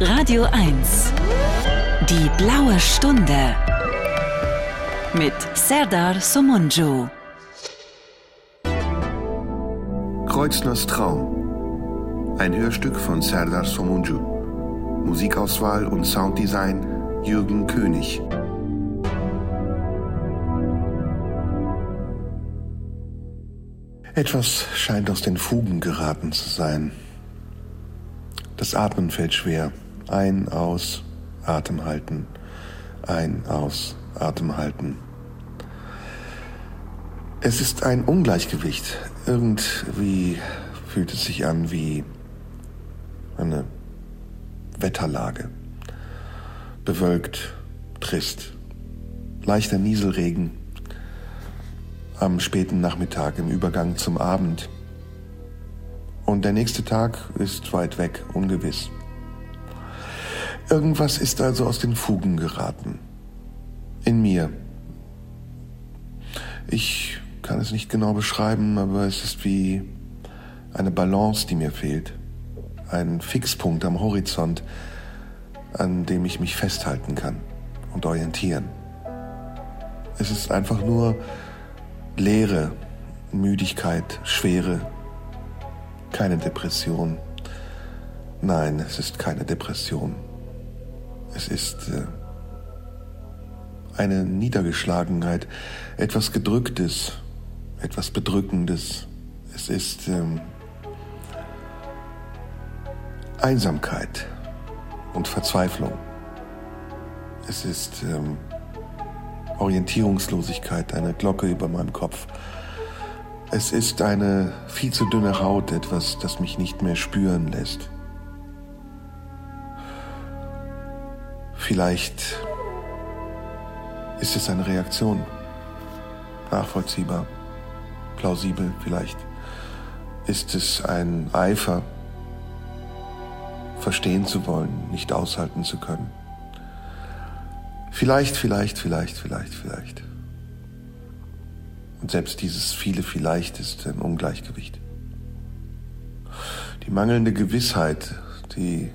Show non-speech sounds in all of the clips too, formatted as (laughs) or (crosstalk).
Radio 1. Die blaue Stunde. Mit Serdar Somunju. Kreuzners Traum. Ein Hörstück von Serdar Somunju. Musikauswahl und Sounddesign Jürgen König. Etwas scheint aus den Fugen geraten zu sein. Das Atmen fällt schwer. Ein, aus, Atem halten. Ein, aus, Atem halten. Es ist ein Ungleichgewicht. Irgendwie fühlt es sich an wie eine Wetterlage. Bewölkt, trist. Leichter Nieselregen am späten Nachmittag im Übergang zum Abend. Und der nächste Tag ist weit weg, ungewiss. Irgendwas ist also aus den Fugen geraten. In mir. Ich kann es nicht genau beschreiben, aber es ist wie eine Balance, die mir fehlt. Ein Fixpunkt am Horizont, an dem ich mich festhalten kann und orientieren. Es ist einfach nur Leere, Müdigkeit, Schwere, keine Depression. Nein, es ist keine Depression. Es ist äh, eine Niedergeschlagenheit, etwas Gedrücktes, etwas Bedrückendes. Es ist ähm, Einsamkeit und Verzweiflung. Es ist ähm, Orientierungslosigkeit, eine Glocke über meinem Kopf. Es ist eine viel zu dünne Haut, etwas, das mich nicht mehr spüren lässt. Vielleicht ist es eine Reaktion, nachvollziehbar, plausibel vielleicht. Ist es ein Eifer, verstehen zu wollen, nicht aushalten zu können. Vielleicht, vielleicht, vielleicht, vielleicht, vielleicht. Und selbst dieses viele vielleicht ist ein Ungleichgewicht. Die mangelnde Gewissheit, die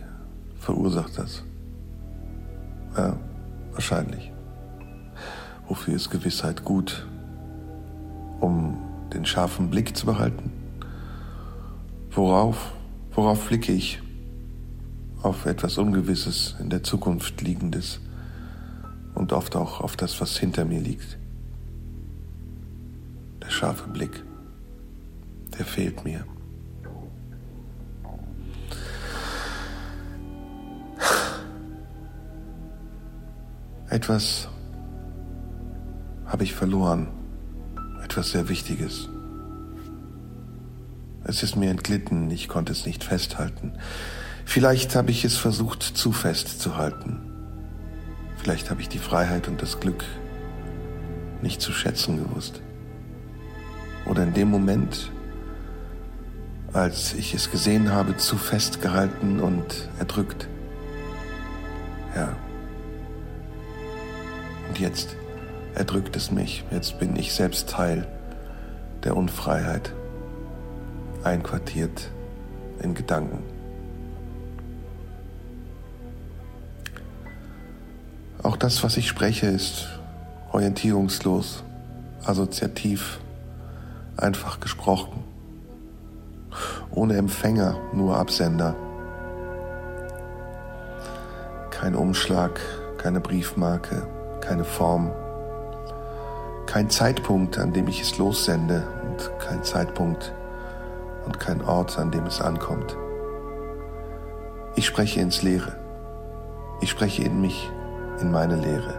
verursacht das. Ja, wahrscheinlich. Wofür ist Gewissheit gut? Um den scharfen Blick zu behalten? Worauf? Worauf blicke ich? Auf etwas Ungewisses, in der Zukunft liegendes und oft auch auf das, was hinter mir liegt scharfe Blick, der fehlt mir. Etwas habe ich verloren, etwas sehr Wichtiges. Es ist mir entglitten, ich konnte es nicht festhalten. Vielleicht habe ich es versucht zu festzuhalten. Vielleicht habe ich die Freiheit und das Glück nicht zu schätzen gewusst oder in dem Moment, als ich es gesehen habe, zu festgehalten und erdrückt. Ja. Und jetzt erdrückt es mich. Jetzt bin ich selbst Teil der Unfreiheit, einquartiert in Gedanken. Auch das, was ich spreche, ist orientierungslos, assoziativ, einfach gesprochen. Ohne Empfänger, nur Absender. Kein Umschlag, keine Briefmarke, keine Form. Kein Zeitpunkt, an dem ich es lossende und kein Zeitpunkt und kein Ort, an dem es ankommt. Ich spreche ins Leere. Ich spreche in mich, in meine Leere.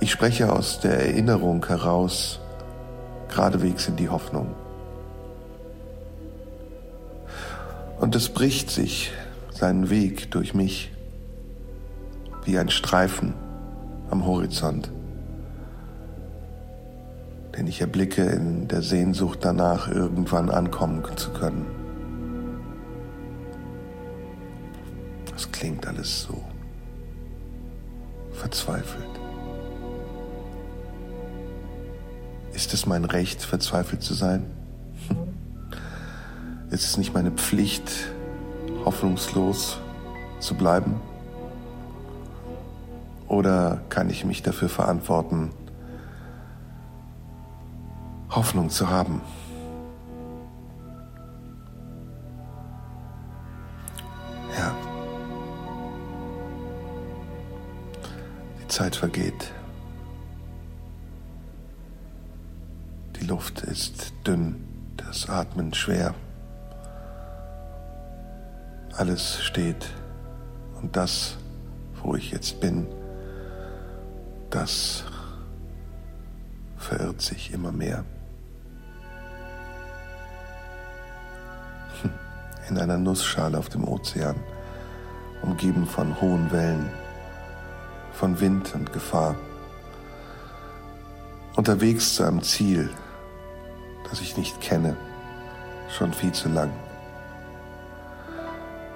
Ich spreche aus der Erinnerung heraus, geradewegs in die Hoffnung. Und es bricht sich seinen Weg durch mich wie ein Streifen am Horizont, den ich erblicke in der Sehnsucht danach, irgendwann ankommen zu können. Das klingt alles so verzweifelt. Ist es mein Recht, verzweifelt zu sein? Ist es nicht meine Pflicht, hoffnungslos zu bleiben? Oder kann ich mich dafür verantworten, Hoffnung zu haben? Ja. Die Zeit vergeht. Die Luft ist dünn, das Atmen schwer. Alles steht und das, wo ich jetzt bin, das verirrt sich immer mehr. Hm, in einer Nussschale auf dem Ozean, umgeben von hohen Wellen, von Wind und Gefahr. Unterwegs zu einem Ziel, das ich nicht kenne, schon viel zu lang.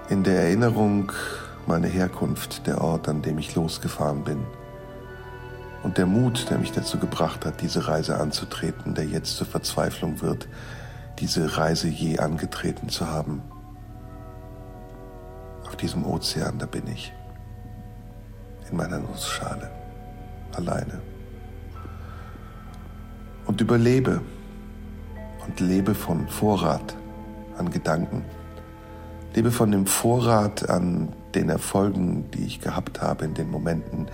In der Erinnerung meine Herkunft, der Ort, an dem ich losgefahren bin. Und der Mut, der mich dazu gebracht hat, diese Reise anzutreten, der jetzt zur Verzweiflung wird, diese Reise je angetreten zu haben. Auf diesem Ozean, da bin ich. In meiner Nussschale. Alleine. Und überlebe. Und lebe von Vorrat an Gedanken. Lebe von dem Vorrat an den Erfolgen, die ich gehabt habe in den Momenten,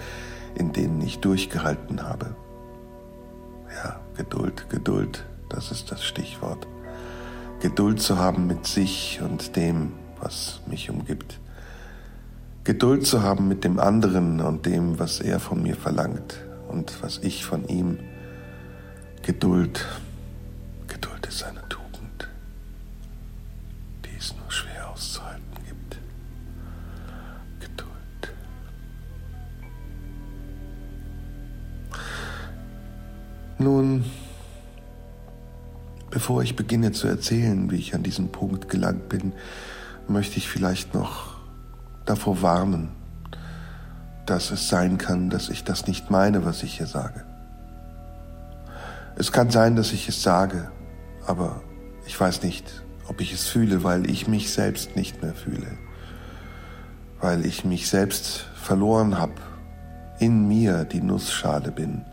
in denen ich durchgehalten habe. Ja, Geduld, Geduld, das ist das Stichwort. Geduld zu haben mit sich und dem, was mich umgibt. Geduld zu haben mit dem anderen und dem, was er von mir verlangt und was ich von ihm. Geduld ist eine Tugend, die es nur schwer auszuhalten gibt. Geduld. Nun, bevor ich beginne zu erzählen, wie ich an diesen Punkt gelangt bin, möchte ich vielleicht noch davor warnen, dass es sein kann, dass ich das nicht meine, was ich hier sage. Es kann sein, dass ich es sage, aber ich weiß nicht, ob ich es fühle, weil ich mich selbst nicht mehr fühle, weil ich mich selbst verloren habe, in mir die Nussschale bin,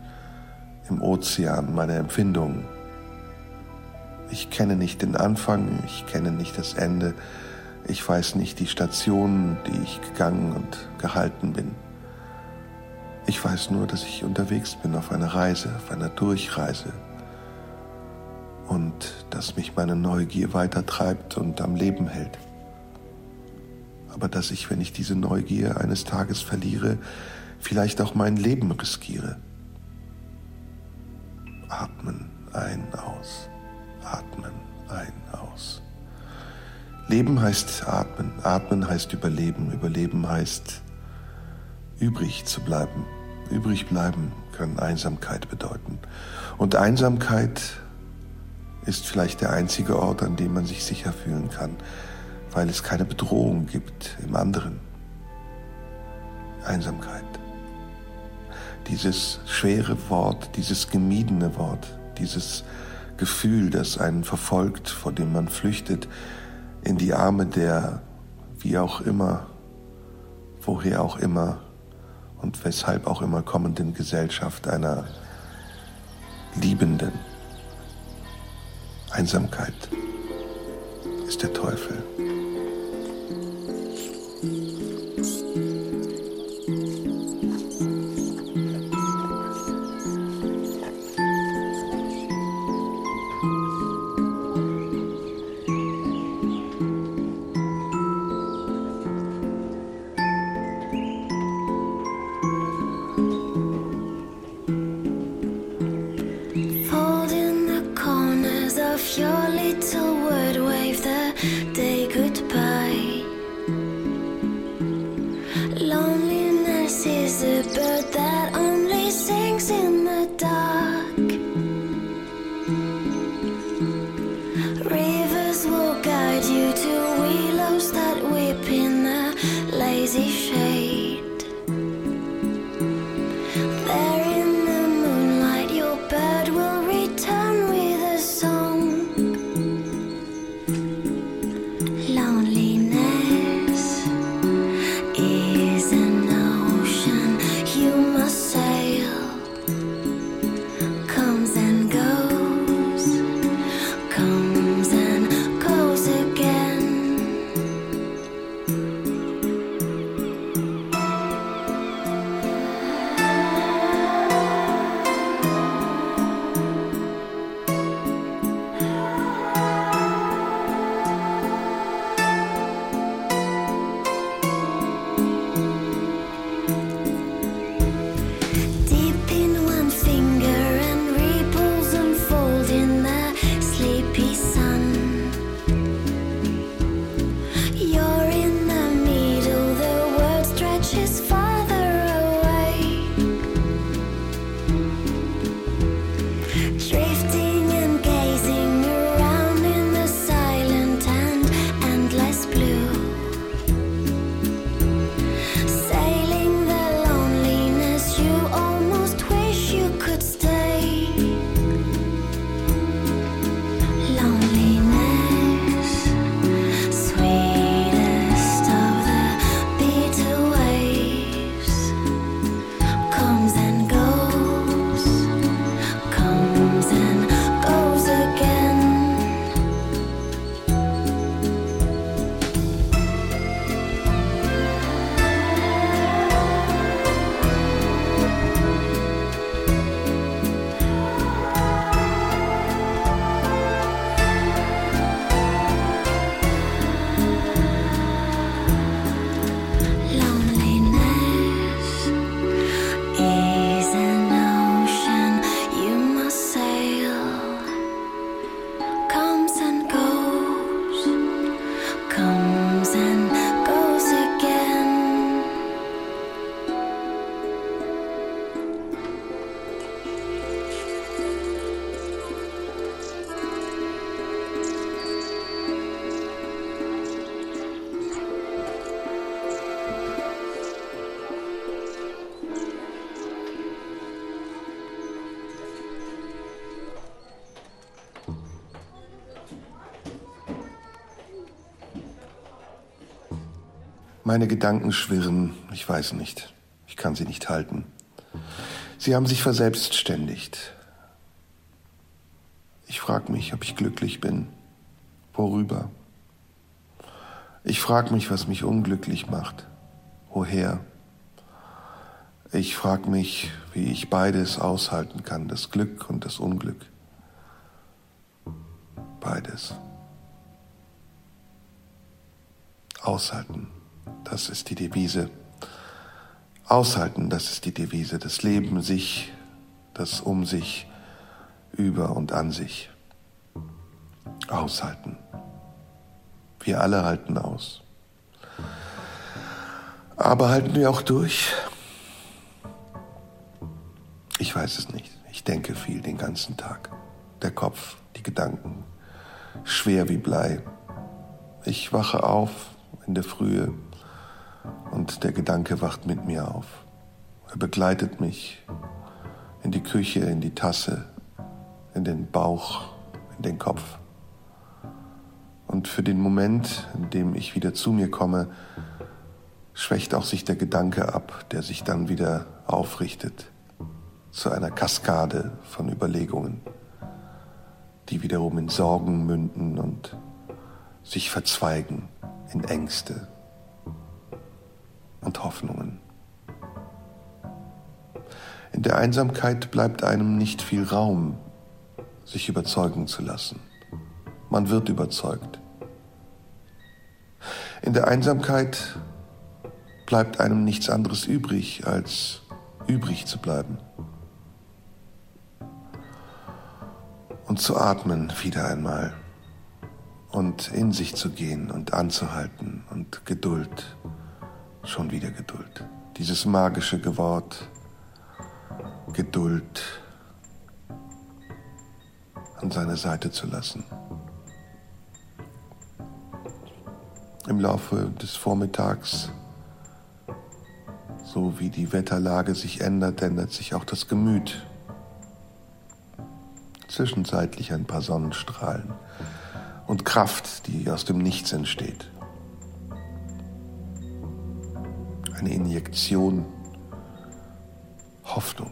im Ozean meiner Empfindungen. Ich kenne nicht den Anfang, ich kenne nicht das Ende, ich weiß nicht die Stationen, die ich gegangen und gehalten bin. Ich weiß nur, dass ich unterwegs bin auf einer Reise, auf einer Durchreise und dass mich meine Neugier weitertreibt und am Leben hält. Aber dass ich, wenn ich diese Neugier eines Tages verliere, vielleicht auch mein Leben riskiere. Atmen ein, aus. Atmen ein, aus. Leben heißt atmen, atmen heißt überleben, überleben heißt übrig zu bleiben. Übrig bleiben kann Einsamkeit bedeuten. Und Einsamkeit ist vielleicht der einzige Ort, an dem man sich sicher fühlen kann, weil es keine Bedrohung gibt im anderen. Einsamkeit. Dieses schwere Wort, dieses gemiedene Wort, dieses Gefühl, das einen verfolgt, vor dem man flüchtet, in die Arme der, wie auch immer, woher auch immer und weshalb auch immer kommenden Gesellschaft einer Liebenden. Einsamkeit ist der Teufel. Meine Gedanken schwirren, ich weiß nicht, ich kann sie nicht halten. Sie haben sich verselbstständigt. Ich frage mich, ob ich glücklich bin. Worüber? Ich frage mich, was mich unglücklich macht. Woher? Ich frage mich, wie ich beides aushalten kann, das Glück und das Unglück. Beides. Aushalten. Das ist die Devise. Aushalten, das ist die Devise. Das Leben sich, das um sich, über und an sich. Aushalten. Wir alle halten aus. Aber halten wir auch durch? Ich weiß es nicht. Ich denke viel den ganzen Tag. Der Kopf, die Gedanken, schwer wie Blei. Ich wache auf in der Frühe und der Gedanke wacht mit mir auf. Er begleitet mich in die Küche, in die Tasse, in den Bauch, in den Kopf. Und für den Moment, in dem ich wieder zu mir komme, schwächt auch sich der Gedanke ab, der sich dann wieder aufrichtet zu einer Kaskade von Überlegungen, die wiederum in Sorgen münden und sich verzweigen in Ängste und Hoffnungen. In der Einsamkeit bleibt einem nicht viel Raum, sich überzeugen zu lassen. Man wird überzeugt. In der Einsamkeit bleibt einem nichts anderes übrig, als übrig zu bleiben. Und zu atmen wieder einmal und in sich zu gehen und anzuhalten und Geduld schon wieder Geduld. Dieses magische Wort Geduld an seine Seite zu lassen. Im Laufe des Vormittags, so wie die Wetterlage sich ändert, ändert sich auch das Gemüt. Zwischenzeitlich ein paar Sonnenstrahlen und Kraft, die aus dem Nichts entsteht. Eine Injektion Hoffnung.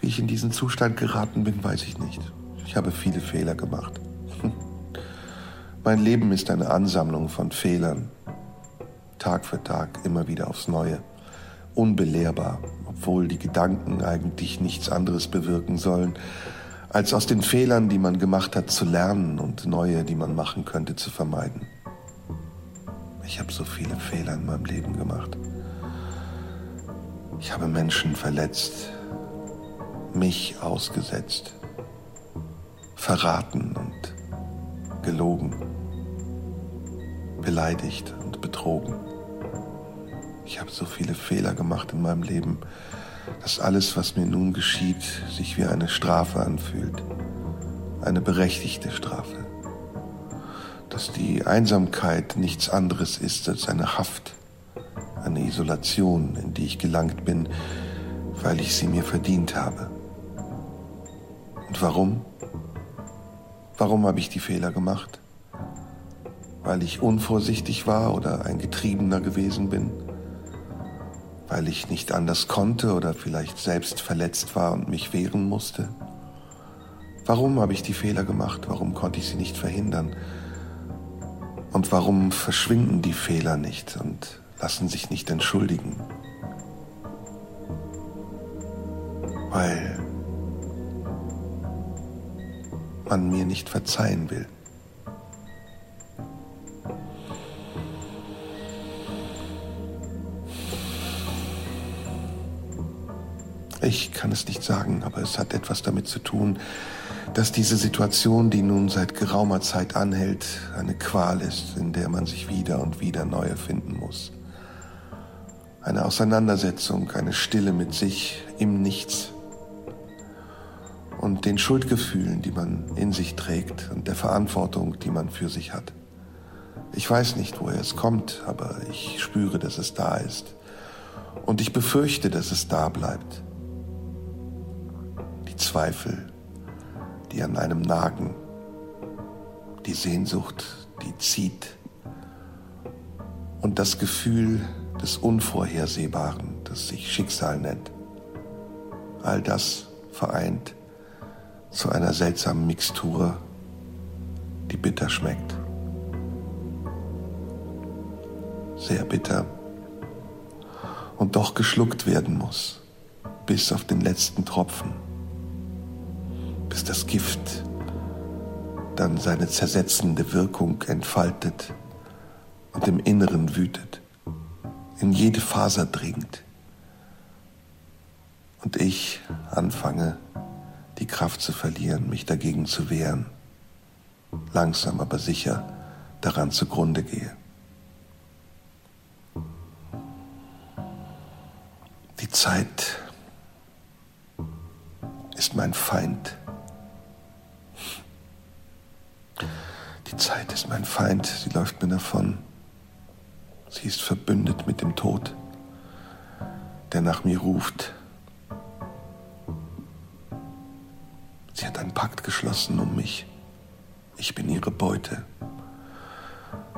Wie ich in diesen Zustand geraten bin, weiß ich nicht. Ich habe viele Fehler gemacht. (laughs) Mein Leben ist eine Ansammlung von Fehlern, Tag für Tag, immer wieder aufs Neue. Unbelehrbar, obwohl die Gedanken eigentlich nichts anderes bewirken sollen, als aus den Fehlern, die man gemacht hat, zu lernen und neue, die man machen könnte, zu vermeiden. Ich habe so viele Fehler in meinem Leben gemacht. Ich habe Menschen verletzt, mich ausgesetzt, verraten und gelogen, beleidigt und betrogen. Ich habe so viele Fehler gemacht in meinem Leben, dass alles, was mir nun geschieht, sich wie eine Strafe anfühlt. Eine berechtigte Strafe dass die Einsamkeit nichts anderes ist als eine Haft, eine Isolation, in die ich gelangt bin, weil ich sie mir verdient habe. Und warum? Warum habe ich die Fehler gemacht? Weil ich unvorsichtig war oder ein Getriebener gewesen bin? Weil ich nicht anders konnte oder vielleicht selbst verletzt war und mich wehren musste? Warum habe ich die Fehler gemacht? Warum konnte ich sie nicht verhindern? Und warum verschwinden die Fehler nicht und lassen sich nicht entschuldigen? Weil man mir nicht verzeihen will. Ich kann es nicht sagen, aber es hat etwas damit zu tun, dass diese Situation, die nun seit geraumer Zeit anhält, eine Qual ist, in der man sich wieder und wieder neu erfinden muss. Eine Auseinandersetzung, eine Stille mit sich im Nichts und den Schuldgefühlen, die man in sich trägt und der Verantwortung, die man für sich hat. Ich weiß nicht, woher es kommt, aber ich spüre, dass es da ist. Und ich befürchte, dass es da bleibt. Zweifel, die an einem nagen, die Sehnsucht, die zieht, und das Gefühl des Unvorhersehbaren, das sich Schicksal nennt. All das vereint zu einer seltsamen Mixtur, die bitter schmeckt. Sehr bitter und doch geschluckt werden muss, bis auf den letzten Tropfen, bis das Gift dann seine zersetzende Wirkung entfaltet und im Inneren wütet, in jede Faser dringt und ich anfange, die Kraft zu verlieren, mich dagegen zu wehren, langsam aber sicher daran zugrunde gehe. Die Zeit ist mein Feind. Die Zeit ist mein Feind, sie läuft mir davon. Sie ist verbündet mit dem Tod, der nach mir ruft. Sie hat einen Pakt geschlossen um mich. Ich bin ihre Beute.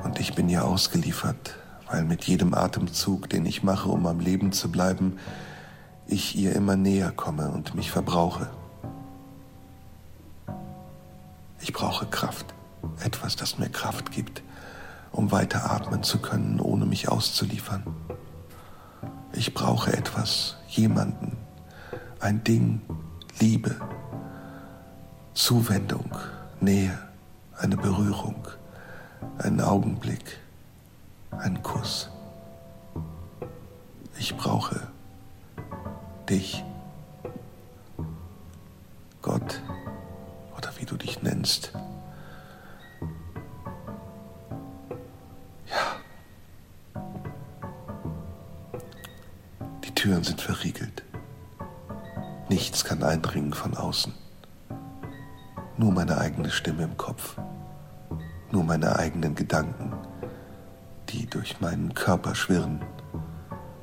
Und ich bin ihr ausgeliefert, weil mit jedem Atemzug, den ich mache, um am Leben zu bleiben, ich ihr immer näher komme und mich verbrauche. Ich brauche Kraft, etwas, das mir Kraft gibt um weiter atmen zu können, ohne mich auszuliefern. Ich brauche etwas, jemanden, ein Ding, Liebe, Zuwendung, Nähe, eine Berührung, einen Augenblick, einen Kuss. Ich brauche dich, Gott oder wie du dich nennst. Türen sind verriegelt. Nichts kann eindringen von außen. Nur meine eigene Stimme im Kopf. Nur meine eigenen Gedanken, die durch meinen Körper schwirren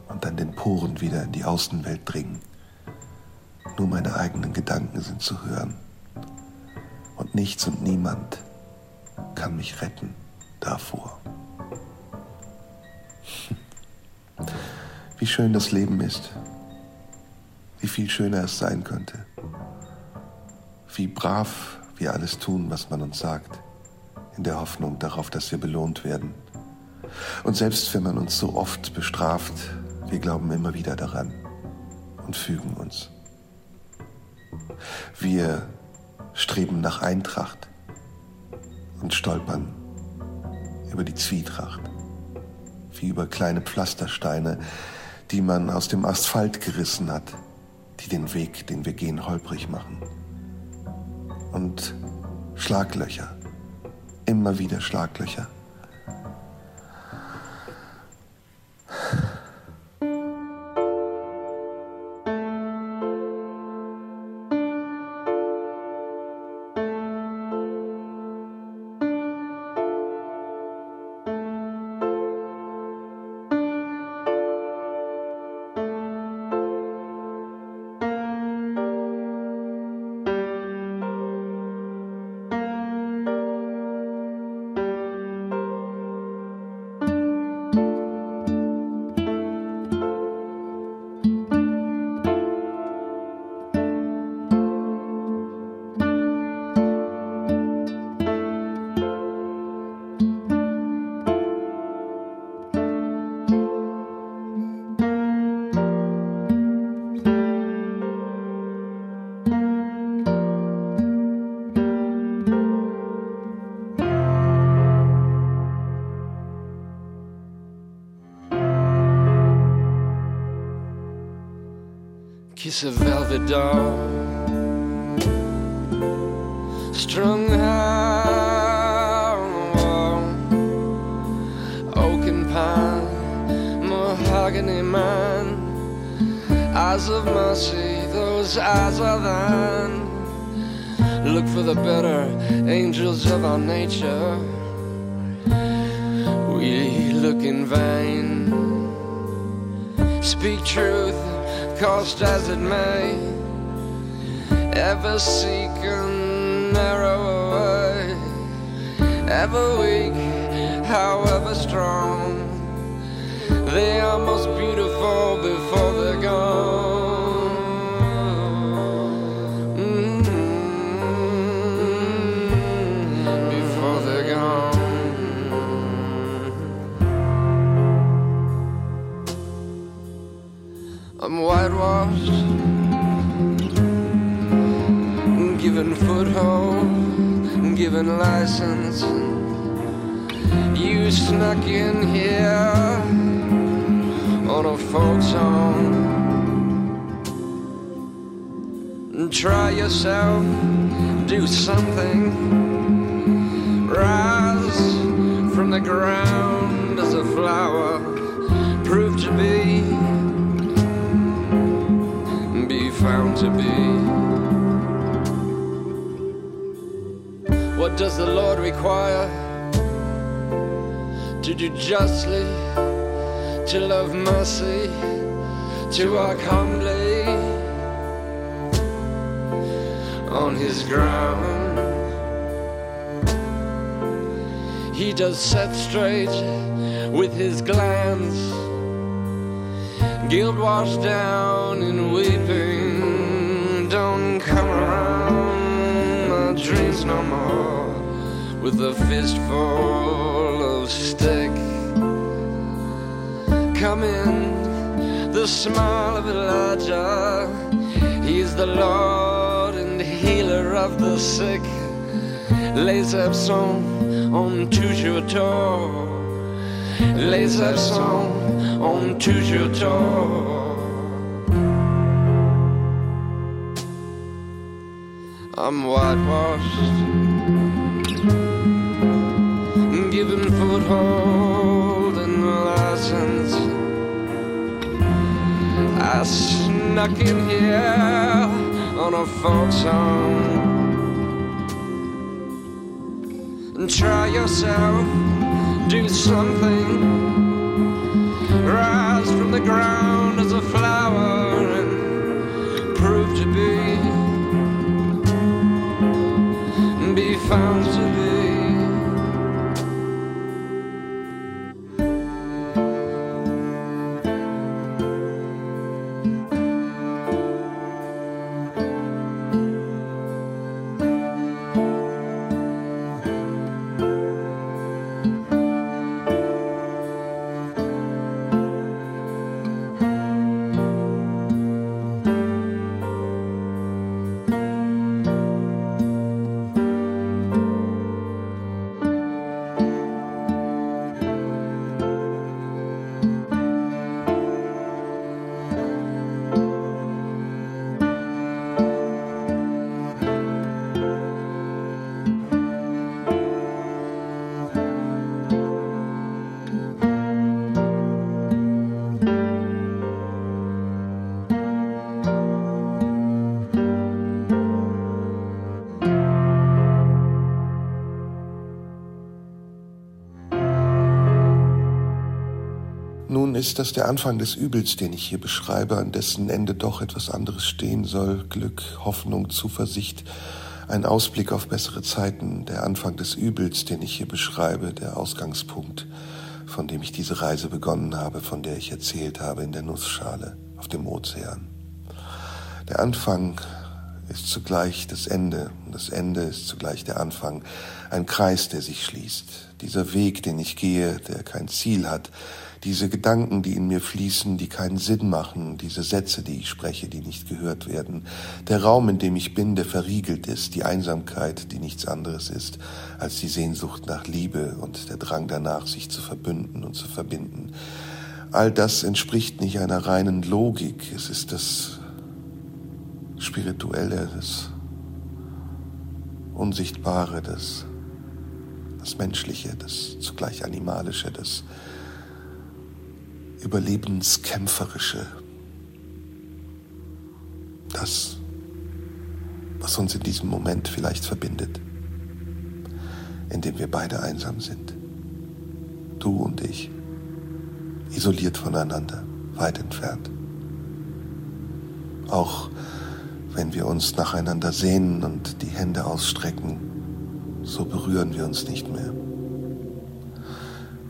und an den Poren wieder in die Außenwelt dringen. Nur meine eigenen Gedanken sind zu hören. Und nichts und niemand kann mich retten davor. Wie schön das Leben ist, wie viel schöner es sein könnte, wie brav wir alles tun, was man uns sagt, in der Hoffnung darauf, dass wir belohnt werden. Und selbst wenn man uns so oft bestraft, wir glauben immer wieder daran und fügen uns. Wir streben nach Eintracht und stolpern über die Zwietracht, wie über kleine Pflastersteine, die man aus dem Asphalt gerissen hat, die den Weg, den wir gehen, holprig machen. Und Schlaglöcher, immer wieder Schlaglöcher. dawn. Les absents ont toujours tort. Les absents ont toujours tort. I'm whitewashed, given foothold and license. I snuck in here on a folk song. And try yourself, do something. Rise from the ground as a flower and prove to be, be found to be. Ist das der Anfang des Übels, den ich hier beschreibe, an dessen Ende doch etwas anderes stehen soll. Glück, Hoffnung, Zuversicht, ein Ausblick auf bessere Zeiten, der Anfang des Übels, den ich hier beschreibe, der Ausgangspunkt, von dem ich diese Reise begonnen habe, von der ich erzählt habe in der Nussschale auf dem Ozean. Der Anfang ist zugleich das Ende und das Ende ist zugleich der Anfang, ein Kreis, der sich schließt. Dieser Weg, den ich gehe, der kein Ziel hat, diese Gedanken, die in mir fließen, die keinen Sinn machen, diese Sätze, die ich spreche, die nicht gehört werden, der Raum, in dem ich bin, der verriegelt ist, die Einsamkeit, die nichts anderes ist als die Sehnsucht nach Liebe und der Drang danach, sich zu verbünden und zu verbinden. All das entspricht nicht einer reinen Logik, es ist das Spirituelle, das Unsichtbare, das, das Menschliche, das zugleich Animalische, das Überlebenskämpferische. Das, was uns in diesem Moment vielleicht verbindet, in dem wir beide einsam sind. Du und ich, isoliert voneinander, weit entfernt. Auch wenn wir uns nacheinander sehnen und die Hände ausstrecken, so berühren wir uns nicht mehr.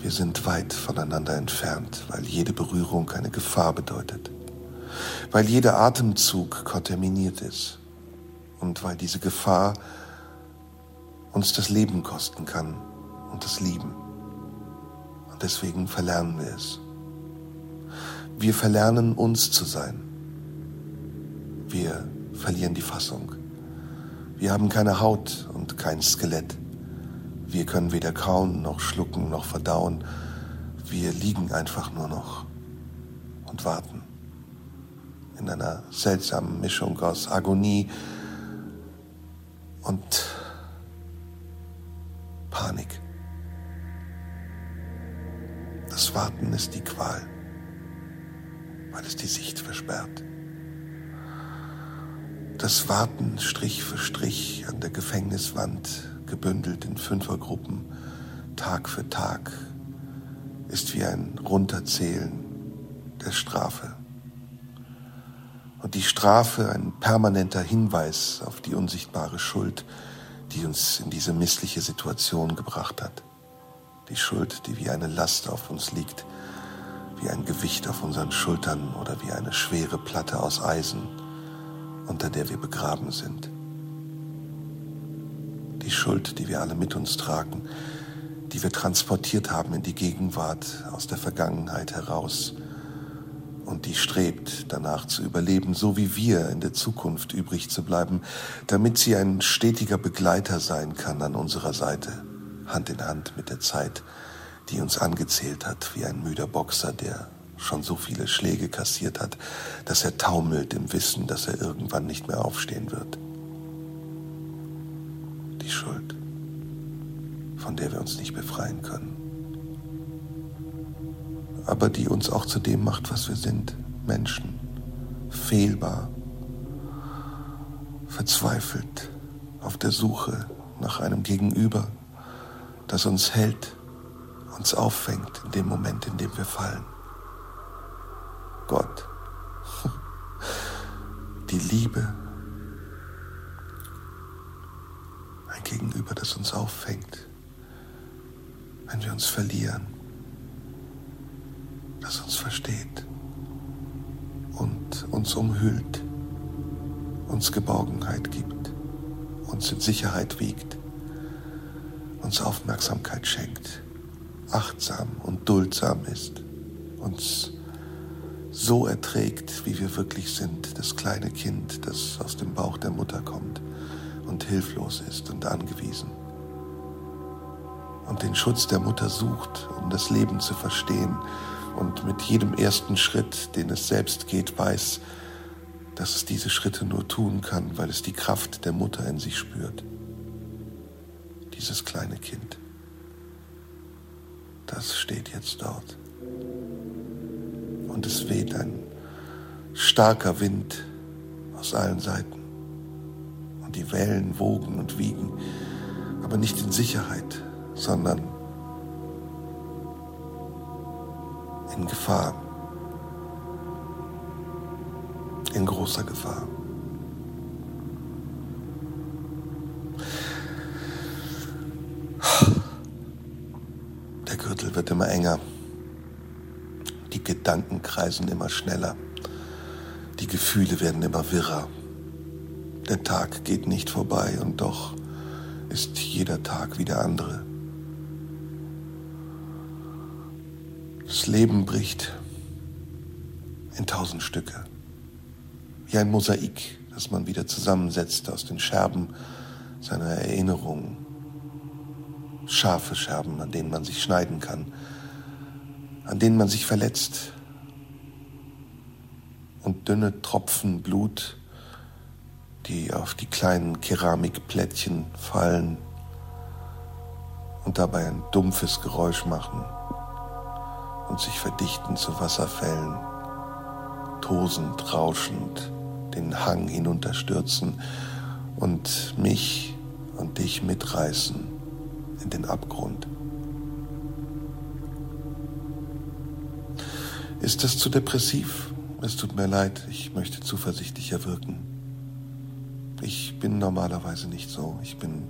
Wir sind weit voneinander entfernt, weil jede Berührung eine Gefahr bedeutet, weil jeder Atemzug kontaminiert ist und weil diese Gefahr uns das Leben kosten kann und das Lieben. Und deswegen verlernen wir es. Wir verlernen uns zu sein. Wir verlieren die Fassung. Wir haben keine Haut und kein Skelett. Wir können weder kauen noch schlucken noch verdauen. Wir liegen einfach nur noch und warten. In einer seltsamen Mischung aus Agonie und Panik. Das Warten ist die Qual, weil es die Sicht versperrt. Das Warten Strich für Strich an der Gefängniswand, gebündelt in Fünfergruppen, Tag für Tag, ist wie ein Runterzählen der Strafe. Und die Strafe ein permanenter Hinweis auf die unsichtbare Schuld, die uns in diese missliche Situation gebracht hat. Die Schuld, die wie eine Last auf uns liegt, wie ein Gewicht auf unseren Schultern oder wie eine schwere Platte aus Eisen unter der wir begraben sind. Die Schuld, die wir alle mit uns tragen, die wir transportiert haben in die Gegenwart aus der Vergangenheit heraus und die strebt danach zu überleben, so wie wir in der Zukunft übrig zu bleiben, damit sie ein stetiger Begleiter sein kann an unserer Seite, Hand in Hand mit der Zeit, die uns angezählt hat, wie ein müder Boxer, der schon so viele Schläge kassiert hat, dass er taumelt im Wissen, dass er irgendwann nicht mehr aufstehen wird. Die Schuld, von der wir uns nicht befreien können, aber die uns auch zu dem macht, was wir sind, Menschen, fehlbar, verzweifelt, auf der Suche nach einem Gegenüber, das uns hält, uns auffängt in dem Moment, in dem wir fallen. Gott. (laughs) Die Liebe. Ein Gegenüber, das uns auffängt, wenn wir uns verlieren, das uns versteht und uns umhüllt, uns Geborgenheit gibt, uns in Sicherheit wiegt, uns Aufmerksamkeit schenkt, achtsam und duldsam ist, uns so erträgt, wie wir wirklich sind, das kleine Kind, das aus dem Bauch der Mutter kommt und hilflos ist und angewiesen und den Schutz der Mutter sucht, um das Leben zu verstehen und mit jedem ersten Schritt, den es selbst geht, weiß, dass es diese Schritte nur tun kann, weil es die Kraft der Mutter in sich spürt. Dieses kleine Kind, das steht jetzt dort und es weht ein starker Wind aus allen Seiten. Und die Wellen wogen und wiegen, aber nicht in Sicherheit, sondern in Gefahr, in großer Gefahr. Der Gürtel wird immer enger. Die Gedanken kreisen immer schneller. Die Gefühle werden immer wirrer. Der Tag geht nicht vorbei und doch ist jeder Tag wie der andere. Das Leben bricht in tausend Stücke. Wie ein Mosaik, das man wieder zusammensetzt aus den Scherben seiner Erinnerungen. Scharfe Scherben, an denen man sich schneiden kann an denen man sich verletzt und dünne Tropfen Blut, die auf die kleinen Keramikplättchen fallen und dabei ein dumpfes Geräusch machen und sich verdichten zu Wasserfällen, tosend, rauschend den Hang hinunterstürzen und mich und dich mitreißen in den Abgrund. Ist das zu depressiv? Es tut mir leid, ich möchte zuversichtlicher wirken. Ich bin normalerweise nicht so. Ich bin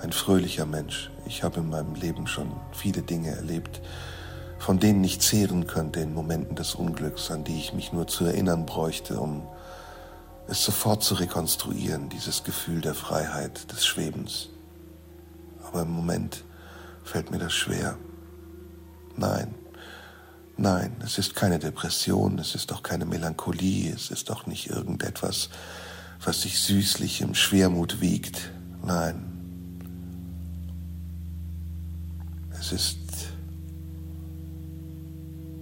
ein fröhlicher Mensch. Ich habe in meinem Leben schon viele Dinge erlebt, von denen ich zehren könnte in Momenten des Unglücks, an die ich mich nur zu erinnern bräuchte, um es sofort zu rekonstruieren, dieses Gefühl der Freiheit, des Schwebens. Aber im Moment fällt mir das schwer. Nein, nein, es ist keine Depression, es ist auch keine Melancholie, es ist auch nicht irgendetwas, was sich süßlich im Schwermut wiegt. Nein, es ist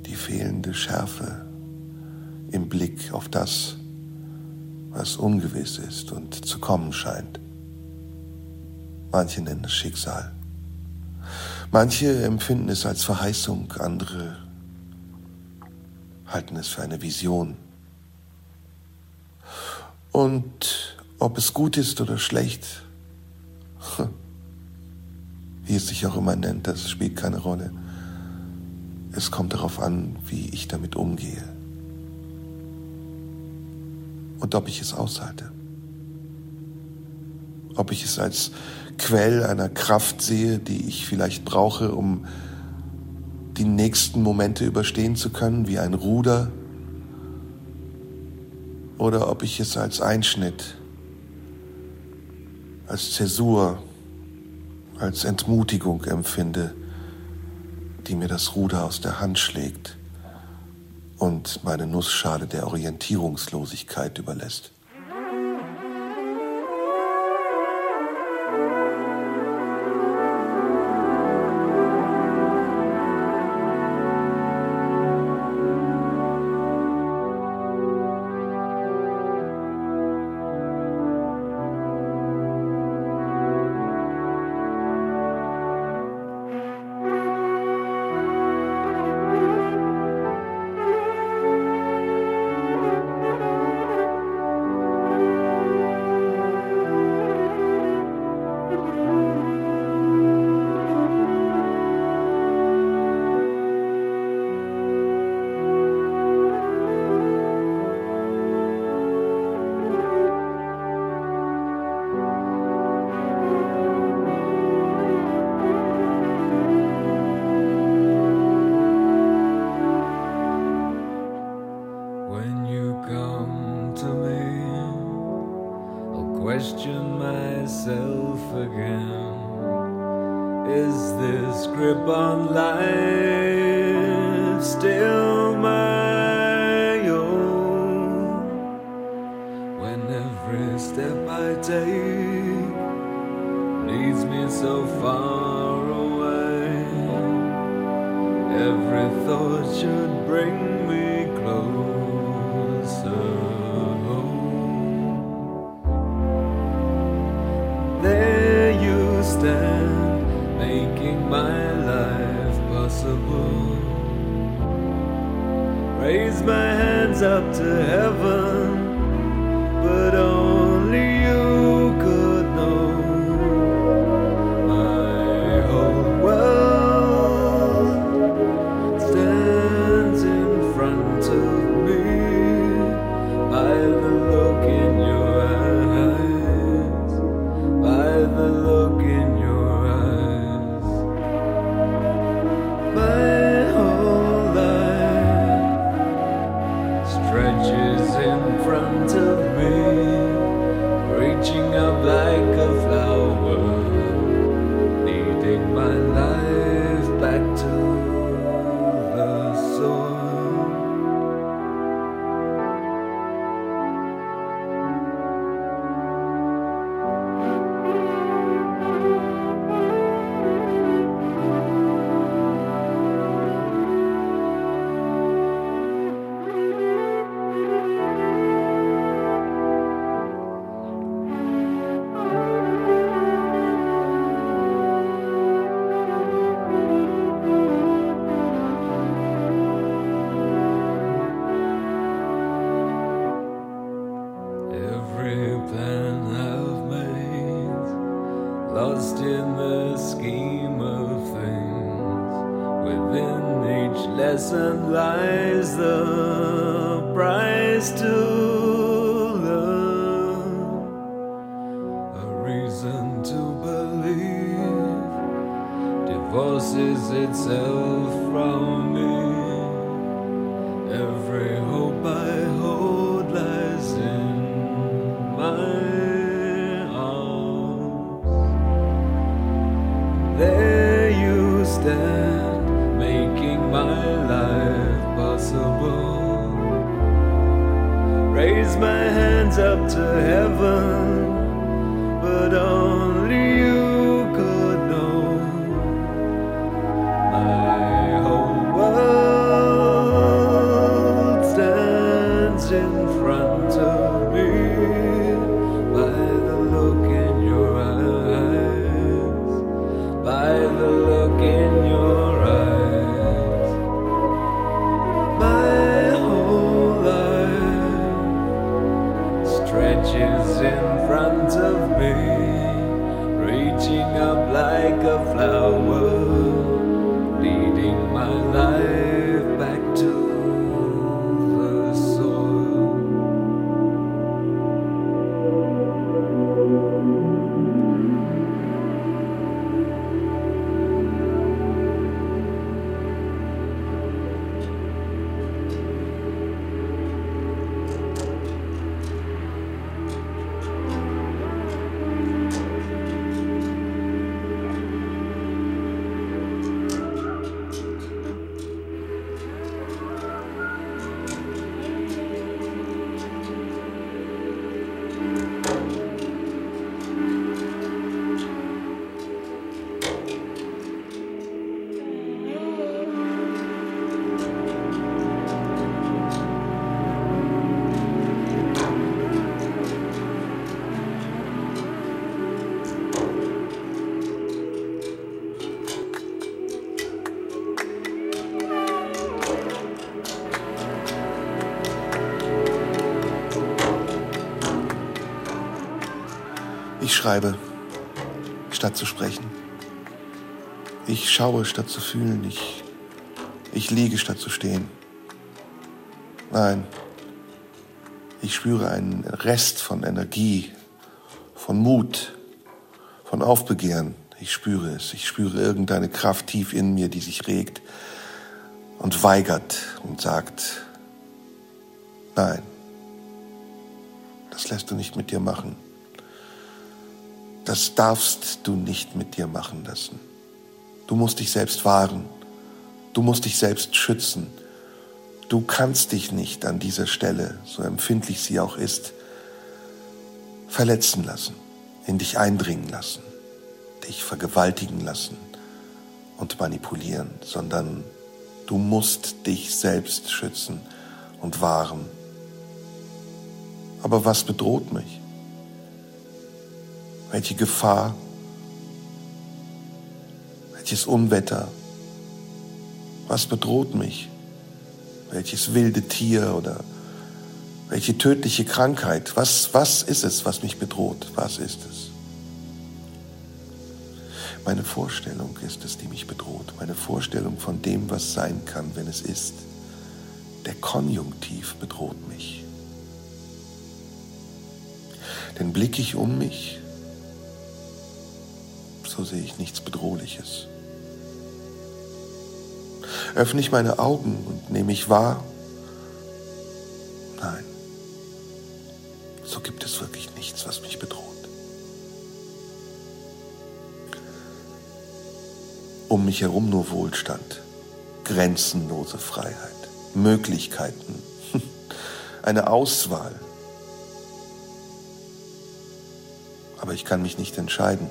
die fehlende Schärfe im Blick auf das, was ungewiss ist und zu kommen scheint. Manche nennen es Schicksal. Manche empfinden es als Verheißung, andere halten es für eine Vision. Und ob es gut ist oder schlecht, (laughs) wie es sich auch immer nennt, das spielt keine Rolle. Es kommt darauf an, wie ich damit umgehe und ob ich es aushalte. Ob ich es als Quell einer Kraft sehe, die ich vielleicht brauche, um die nächsten Momente überstehen zu können, wie ein Ruder, oder ob ich es als Einschnitt, als Zäsur, als Entmutigung empfinde, die mir das Ruder aus der Hand schlägt und meine Nussschale der Orientierungslosigkeit überlässt. Schreibe, statt zu sprechen. Ich schaue, statt zu fühlen. Ich, ich liege, statt zu stehen. Nein, ich spüre einen Rest von Energie, von Mut, von Aufbegehren. Ich spüre es. Ich spüre irgendeine Kraft tief in mir, die sich regt und weigert und sagt, nein, das lässt du nicht mit dir machen. Das darfst du nicht mit dir machen lassen. Du musst dich selbst wahren. Du musst dich selbst schützen. Du kannst dich nicht an dieser Stelle, so empfindlich sie auch ist, verletzen lassen, in dich eindringen lassen, dich vergewaltigen lassen und manipulieren, sondern du musst dich selbst schützen und wahren. Aber was bedroht mich? Welche Gefahr? Welches Unwetter? Was bedroht mich? Welches wilde Tier oder welche tödliche Krankheit? Was, was ist es, was mich bedroht? Was ist es? Meine Vorstellung ist es, die mich bedroht. Meine Vorstellung von dem, was sein kann, wenn es ist. Der Konjunktiv bedroht mich. Denn blicke ich um mich, so sehe ich nichts Bedrohliches. Öffne ich meine Augen und nehme ich wahr? Nein, so gibt es wirklich nichts, was mich bedroht. Um mich herum nur Wohlstand, grenzenlose Freiheit, Möglichkeiten, (laughs) eine Auswahl. Aber ich kann mich nicht entscheiden.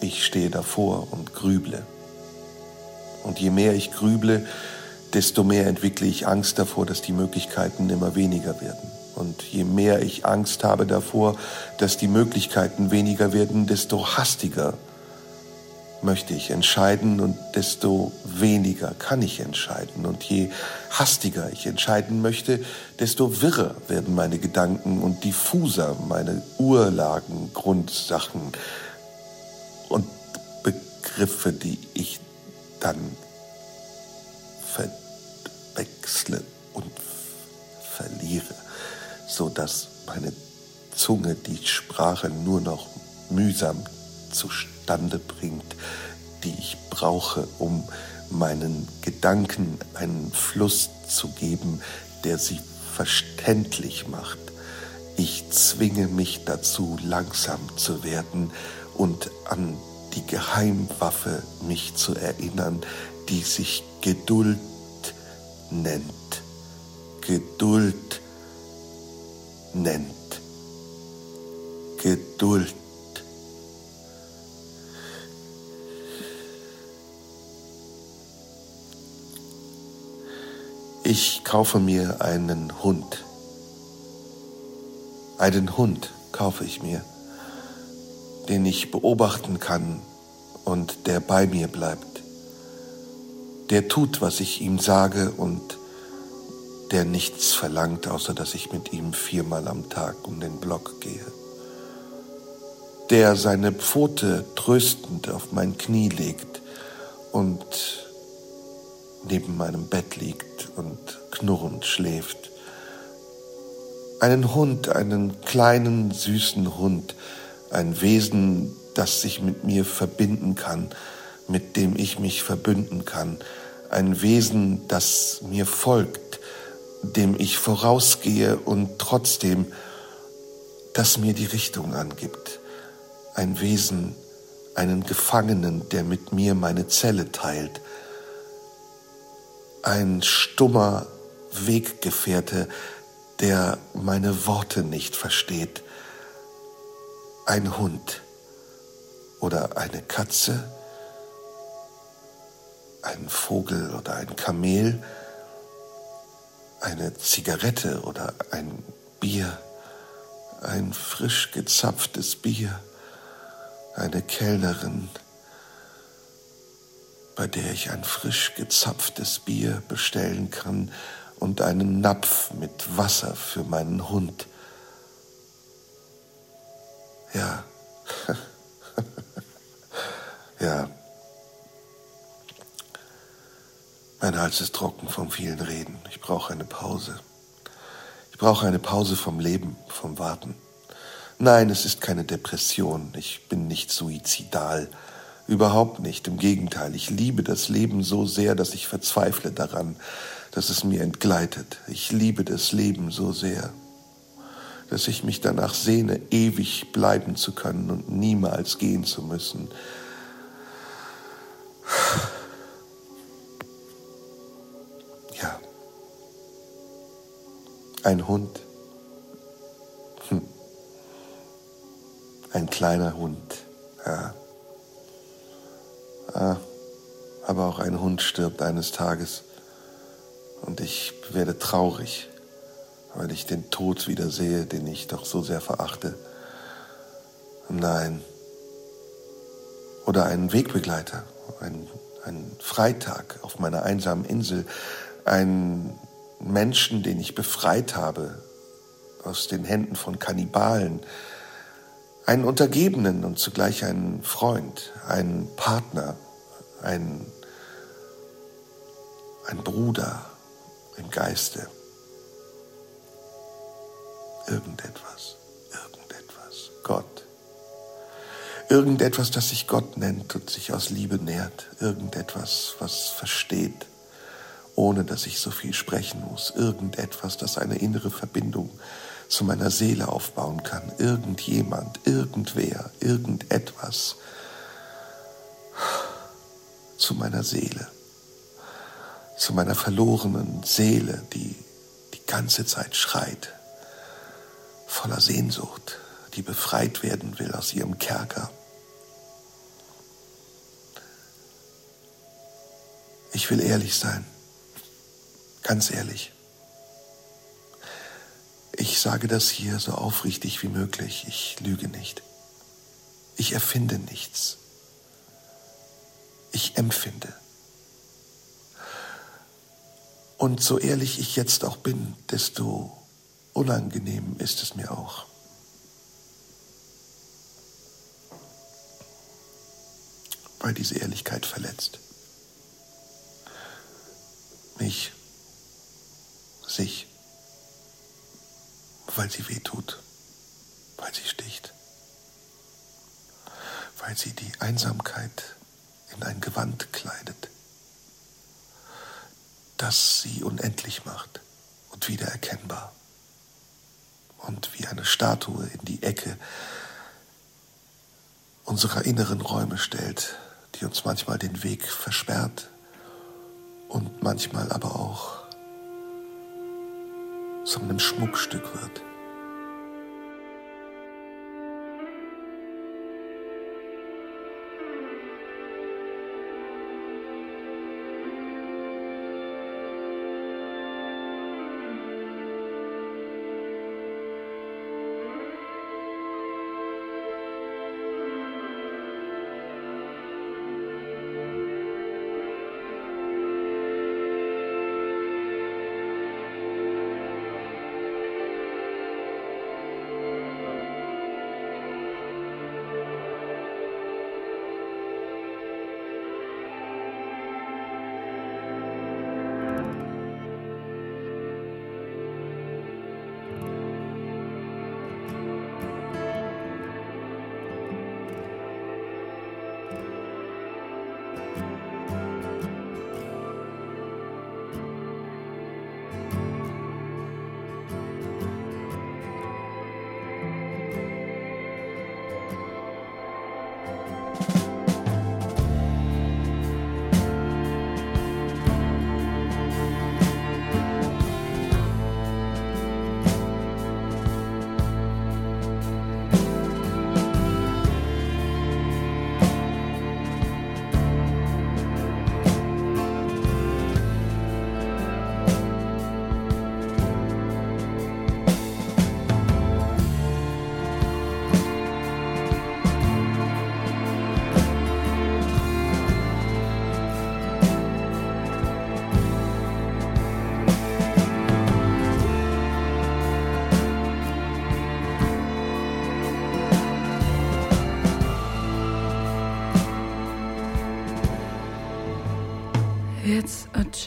Ich stehe davor und grüble. Und je mehr ich grüble, desto mehr entwickle ich Angst davor, dass die Möglichkeiten immer weniger werden. Und je mehr ich Angst habe davor, dass die Möglichkeiten weniger werden, desto hastiger möchte ich entscheiden und desto weniger kann ich entscheiden. Und je hastiger ich entscheiden möchte, desto wirrer werden meine Gedanken und diffuser meine Urlagen, Grundsachen und Begriffe, die ich dann verwechsle und verliere, so dass meine Zunge die Sprache nur noch mühsam zustande bringt, die ich brauche, um meinen Gedanken einen Fluss zu geben, der sie verständlich macht. Ich zwinge mich dazu, langsam zu werden und an die Geheimwaffe mich zu erinnern, die sich Geduld nennt. Geduld nennt. Geduld. Ich kaufe mir einen Hund. Einen Hund kaufe ich mir, den ich beobachten kann und der bei mir bleibt. Der tut, was ich ihm sage und der nichts verlangt, außer dass ich mit ihm viermal am Tag um den Block gehe. Der seine Pfote tröstend auf mein Knie legt und neben meinem Bett liegt und knurrend schläft. Einen Hund, einen kleinen, süßen Hund, ein Wesen, das sich mit mir verbinden kann, mit dem ich mich verbünden kann, ein Wesen, das mir folgt, dem ich vorausgehe und trotzdem, das mir die Richtung angibt, ein Wesen, einen Gefangenen, der mit mir meine Zelle teilt, ein stummer Weggefährte, der meine Worte nicht versteht, ein Hund oder eine Katze, ein Vogel oder ein Kamel, eine Zigarette oder ein Bier, ein frisch gezapftes Bier, eine Kellnerin, bei der ich ein frisch gezapftes Bier bestellen kann und einen Napf mit Wasser für meinen Hund. Ja, (laughs) ja. Mein Hals ist trocken vom vielen Reden. Ich brauche eine Pause. Ich brauche eine Pause vom Leben, vom Warten. Nein, es ist keine Depression. Ich bin nicht suizidal. Überhaupt nicht. Im Gegenteil, ich liebe das Leben so sehr, dass ich verzweifle daran, dass es mir entgleitet. Ich liebe das Leben so sehr, dass ich mich danach sehne, ewig bleiben zu können und niemals gehen zu müssen. Ja, ein Hund, hm. ein kleiner Hund, ja. Ah, aber auch ein Hund stirbt eines Tages und ich werde traurig, weil ich den Tod wieder sehe, den ich doch so sehr verachte. Nein. Oder einen Wegbegleiter, ein, ein Freitag auf meiner einsamen Insel, einen Menschen, den ich befreit habe aus den Händen von Kannibalen, einen Untergebenen und zugleich einen Freund, einen Partner, ein, ein Bruder im Geiste. Irgendetwas, irgendetwas, Gott. Irgendetwas, das sich Gott nennt und sich aus Liebe nährt. Irgendetwas, was versteht, ohne dass ich so viel sprechen muss. Irgendetwas, das eine innere Verbindung zu meiner Seele aufbauen kann. Irgendjemand, irgendwer, irgendetwas, zu meiner Seele, zu meiner verlorenen Seele, die die ganze Zeit schreit, voller Sehnsucht, die befreit werden will aus ihrem Kerker. Ich will ehrlich sein, ganz ehrlich. Ich sage das hier so aufrichtig wie möglich, ich lüge nicht. Ich erfinde nichts ich empfinde. Und so ehrlich ich jetzt auch bin, desto unangenehm ist es mir auch. Weil diese Ehrlichkeit verletzt. Mich, sich, weil sie wehtut, weil sie sticht, weil sie die Einsamkeit in ein Gewand kleidet, das sie unendlich macht und wiedererkennbar und wie eine Statue in die Ecke unserer inneren Räume stellt, die uns manchmal den Weg versperrt und manchmal aber auch zu einem Schmuckstück wird.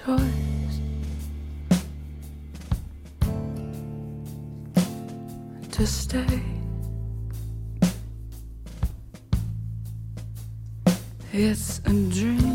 choice to stay. It's a dream.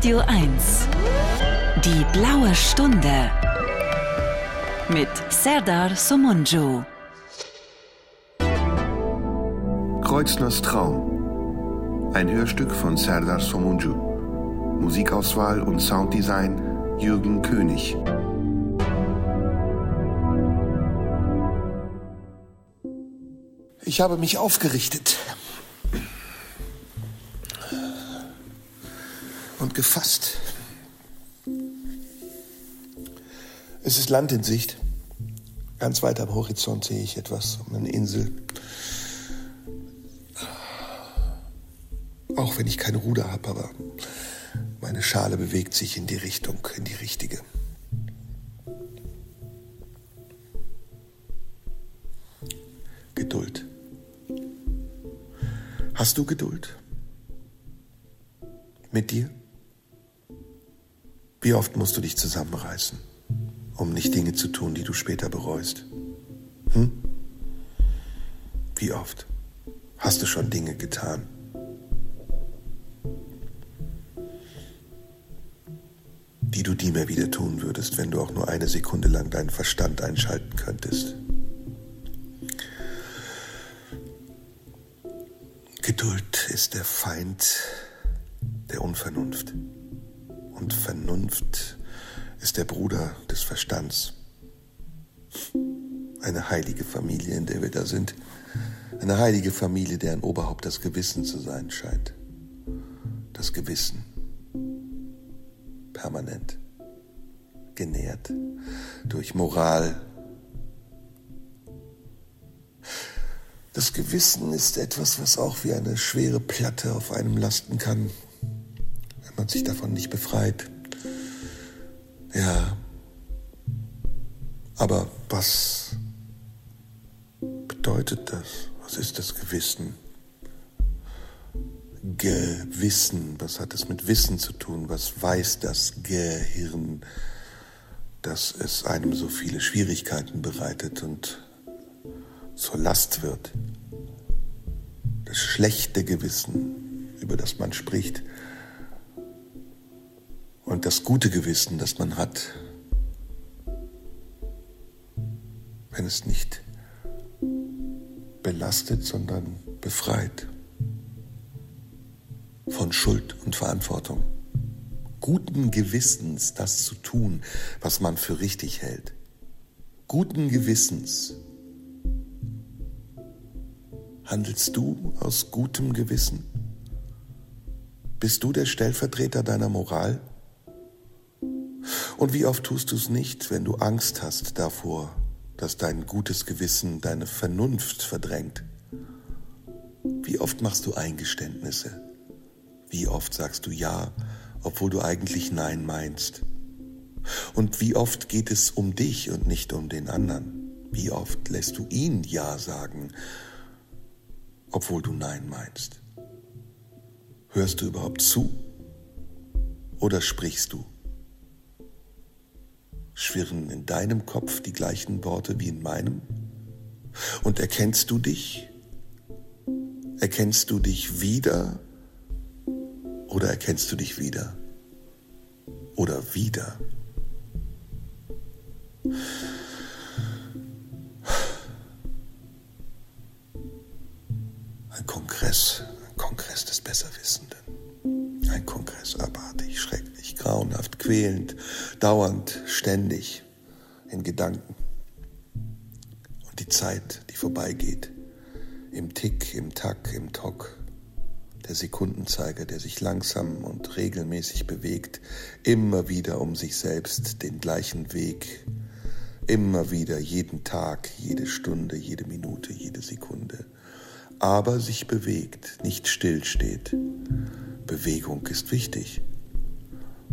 Radio 1. Die blaue Stunde. Mit Serdar Somunju. Kreuzners Traum. Ein Hörstück von Serdar Somuncu. Musikauswahl und Sounddesign Jürgen König. Ich habe mich aufgerichtet gefasst. Es ist Land in Sicht. Ganz weit am Horizont sehe ich etwas, eine Insel. Auch wenn ich kein Ruder habe, aber meine Schale bewegt sich in die Richtung, in die richtige. Geduld. Hast du Geduld? Mit dir? Wie oft musst du dich zusammenreißen, um nicht Dinge zu tun, die du später bereust? Hm? Wie oft hast du schon Dinge getan? die du nie mehr wieder tun würdest, wenn du auch nur eine Sekunde lang deinen Verstand einschalten könntest. Geduld ist der Feind der Unvernunft. Und Vernunft ist der Bruder des Verstands. Eine heilige Familie, in der wir da sind. Eine heilige Familie, deren Oberhaupt das Gewissen zu sein scheint. Das Gewissen. Permanent. Genährt durch Moral. Das Gewissen ist etwas, was auch wie eine schwere Platte auf einem lasten kann, man sich davon nicht befreit. Ja, aber was bedeutet das? Was ist das Gewissen? Gewissen, was hat es mit Wissen zu tun? Was weiß das Gehirn, dass es einem so viele Schwierigkeiten bereitet und zur Last wird? Das schlechte Gewissen, über das man spricht, und das gute Gewissen, das man hat, wenn es nicht belastet, sondern befreit von Schuld und Verantwortung. Guten Gewissens das zu tun, was man für richtig hält. Guten Gewissens. Handelst du aus gutem Gewissen? Bist du der Stellvertreter deiner Moral? Und wie oft tust du es nicht, wenn du Angst hast davor, dass dein gutes Gewissen deine Vernunft verdrängt? Wie oft machst du Eingeständnisse? Wie oft sagst du Ja, obwohl du eigentlich Nein meinst? Und wie oft geht es um dich und nicht um den anderen? Wie oft lässt du ihn Ja sagen, obwohl du Nein meinst? Hörst du überhaupt zu oder sprichst du? Schwirren in deinem Kopf die gleichen Worte wie in meinem? Und erkennst du dich? Erkennst du dich wieder? Oder erkennst du dich wieder? Oder wieder? Ein Kongress, ein Kongress des Besserwissenden. Ein Kongress abartig, schrecklich, grauenhaft, quälend, dauernd, ständig in Gedanken. Und die Zeit, die vorbeigeht, im Tick, im Tack, im Tock, der Sekundenzeiger, der sich langsam und regelmäßig bewegt, immer wieder um sich selbst den gleichen Weg, immer wieder jeden Tag, jede Stunde, jede Minute, jede Sekunde, aber sich bewegt, nicht stillsteht. Bewegung ist wichtig.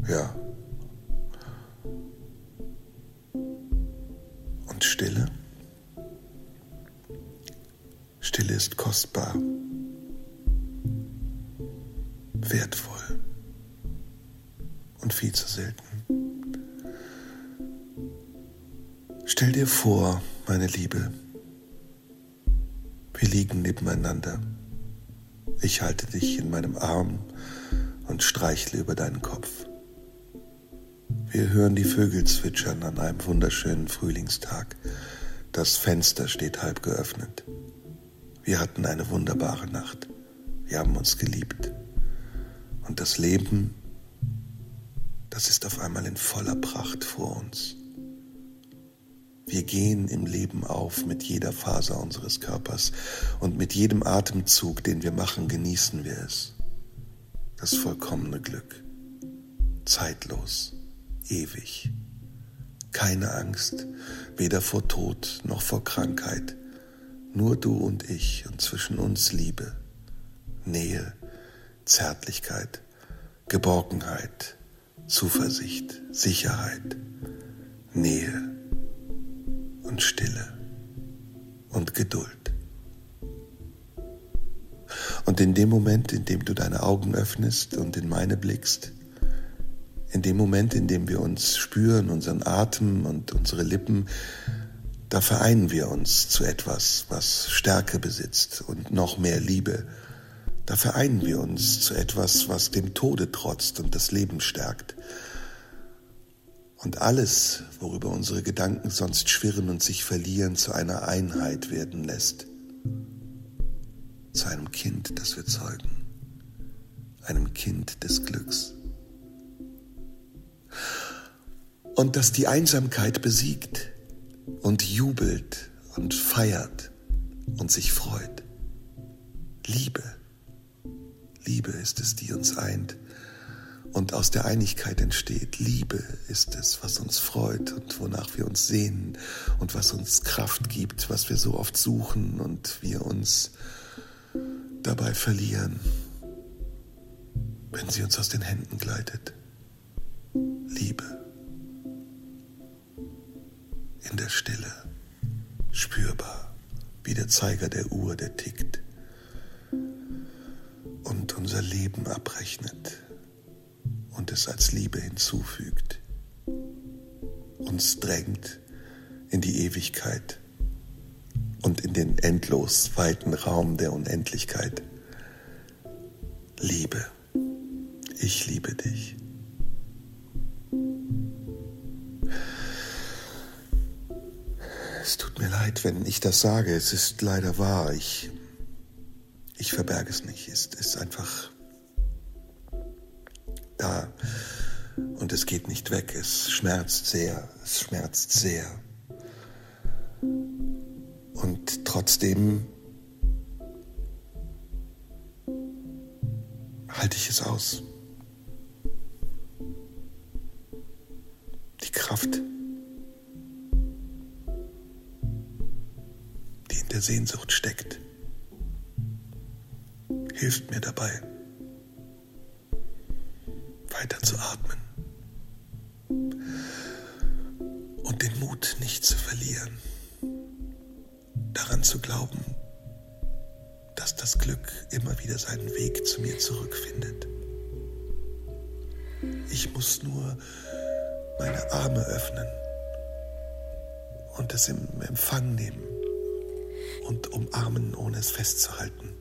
Ja. Und Stille? Stille ist kostbar, wertvoll und viel zu selten. Stell dir vor, meine Liebe, wir liegen nebeneinander. Ich halte dich in meinem Arm und streichle über deinen Kopf. Wir hören die Vögel zwitschern an einem wunderschönen Frühlingstag. Das Fenster steht halb geöffnet. Wir hatten eine wunderbare Nacht. Wir haben uns geliebt. Und das Leben, das ist auf einmal in voller Pracht vor uns. Wir gehen im Leben auf mit jeder Faser unseres Körpers und mit jedem Atemzug, den wir machen, genießen wir es. Das vollkommene Glück. Zeitlos, ewig. Keine Angst, weder vor Tod noch vor Krankheit. Nur du und ich und zwischen uns Liebe, Nähe, Zärtlichkeit, Geborgenheit, Zuversicht, Sicherheit, Nähe und Stille und Geduld. Und in dem Moment, in dem du deine Augen öffnest und in meine blickst, in dem Moment, in dem wir uns spüren, unseren Atem und unsere Lippen, da vereinen wir uns zu etwas, was Stärke besitzt und noch mehr Liebe. Da vereinen wir uns zu etwas, was dem Tode trotzt und das Leben stärkt. Und alles, worüber unsere Gedanken sonst schwirren und sich verlieren, zu einer Einheit werden lässt. Zu einem Kind, das wir zeugen. Einem Kind des Glücks. Und das die Einsamkeit besiegt und jubelt und feiert und sich freut. Liebe. Liebe ist es, die uns eint und aus der Einigkeit entsteht. Liebe ist es, was uns freut und wonach wir uns sehnen und was uns Kraft gibt, was wir so oft suchen und wir uns dabei verlieren, wenn sie uns aus den Händen gleitet. Liebe. In der Stille, spürbar, wie der Zeiger der Uhr, der tickt und unser Leben abrechnet und es als Liebe hinzufügt, uns drängt in die Ewigkeit und in den endlos weiten Raum der Unendlichkeit. Liebe, ich liebe dich. Es tut mir leid, wenn ich das sage. Es ist leider wahr. Ich, ich verberge es nicht. Es ist einfach da und es geht nicht weg. Es schmerzt sehr. Es schmerzt sehr. Und trotzdem halte ich es aus. Die Kraft, die in der Sehnsucht steckt, hilft mir dabei, weiter zu atmen und den Mut nicht zu verlieren daran zu glauben, dass das Glück immer wieder seinen Weg zu mir zurückfindet. Ich muss nur meine Arme öffnen und es im Empfang nehmen und umarmen, ohne es festzuhalten.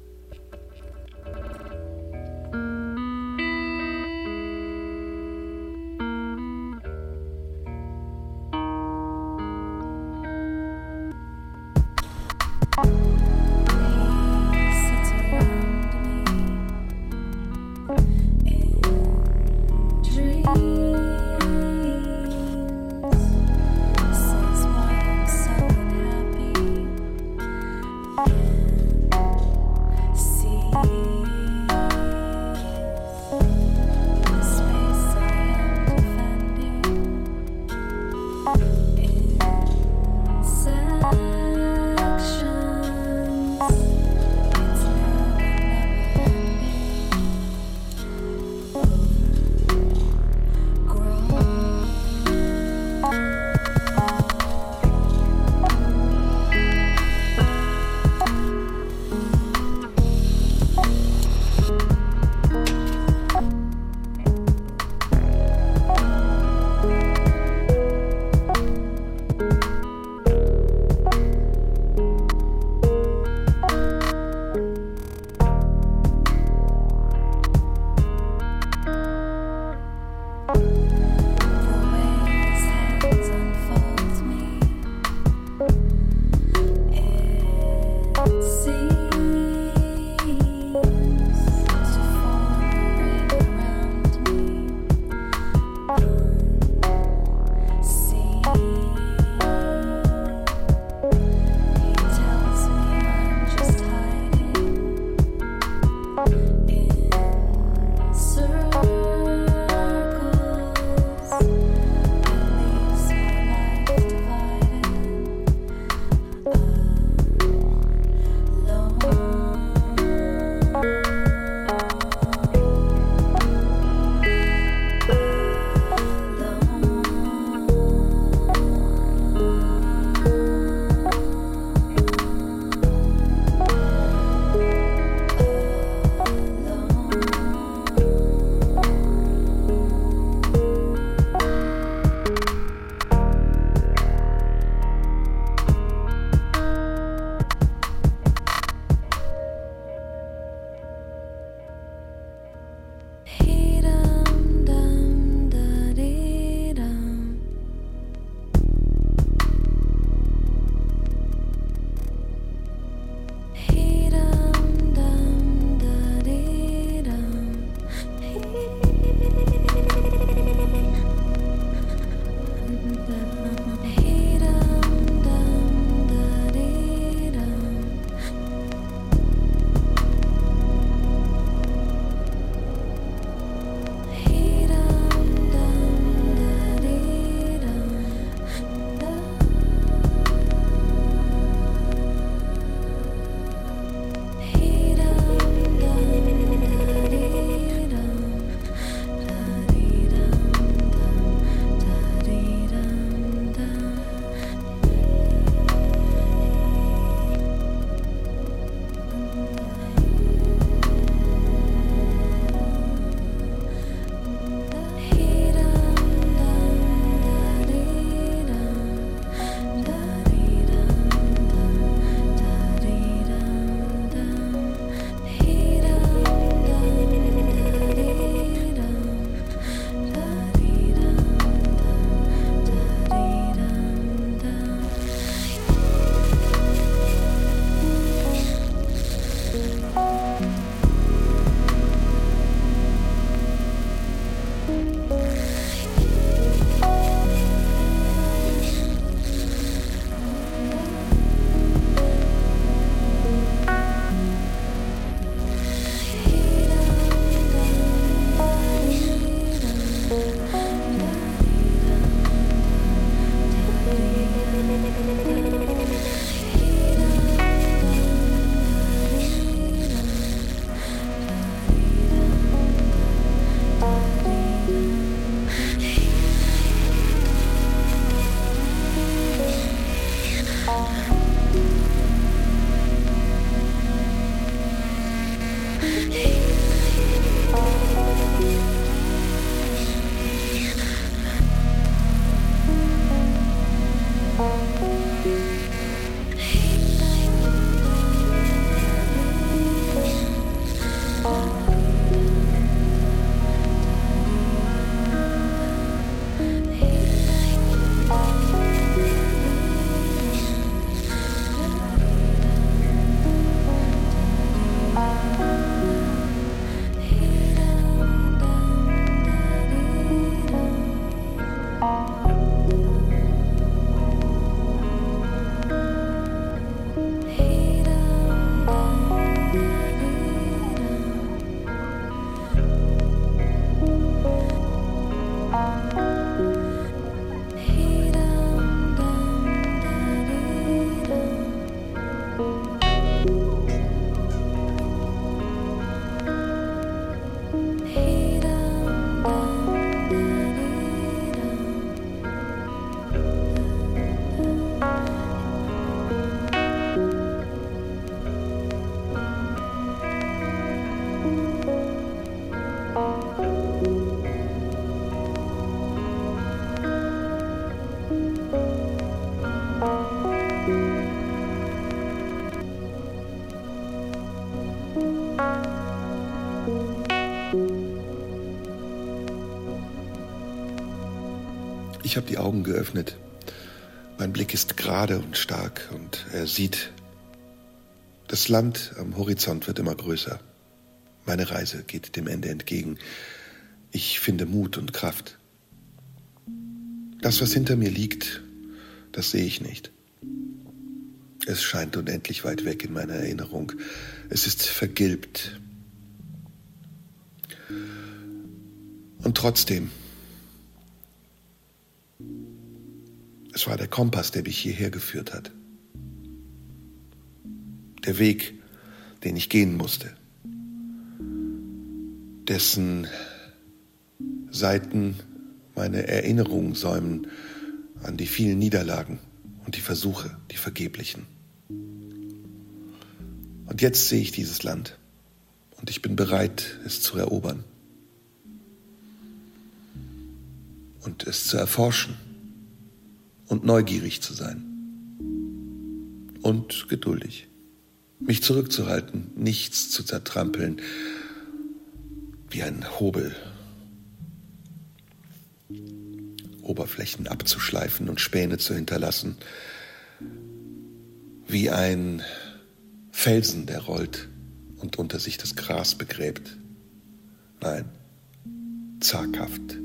Ich habe die Augen geöffnet. Mein Blick ist gerade und stark und er sieht, das Land am Horizont wird immer größer. Meine Reise geht dem Ende entgegen. Ich finde Mut und Kraft. Das, was hinter mir liegt, das sehe ich nicht. Es scheint unendlich weit weg in meiner Erinnerung. Es ist vergilbt. Und trotzdem, es war der Kompass, der mich hierher geführt hat. Der Weg, den ich gehen musste. Dessen Seiten meine Erinnerungen säumen an die vielen Niederlagen und die Versuche, die vergeblichen. Und jetzt sehe ich dieses Land und ich bin bereit, es zu erobern und es zu erforschen und neugierig zu sein. Und geduldig, mich zurückzuhalten, nichts zu zertrampeln. Wie ein Hobel, Oberflächen abzuschleifen und Späne zu hinterlassen, wie ein Felsen, der rollt und unter sich das Gras begräbt. Nein, zaghaft,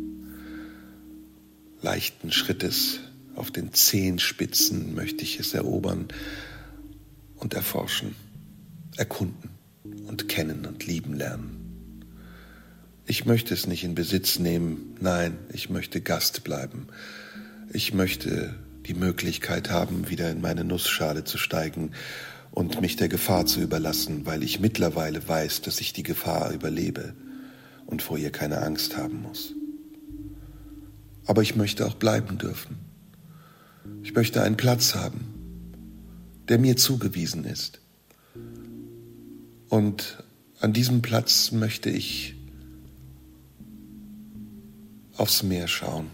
leichten Schrittes auf den Zehenspitzen möchte ich es erobern und erforschen, erkunden und kennen und lieben lernen. Ich möchte es nicht in Besitz nehmen, nein, ich möchte Gast bleiben. Ich möchte die Möglichkeit haben, wieder in meine Nussschale zu steigen und mich der Gefahr zu überlassen, weil ich mittlerweile weiß, dass ich die Gefahr überlebe und vor ihr keine Angst haben muss. Aber ich möchte auch bleiben dürfen. Ich möchte einen Platz haben, der mir zugewiesen ist. Und an diesem Platz möchte ich aufs Meer schauen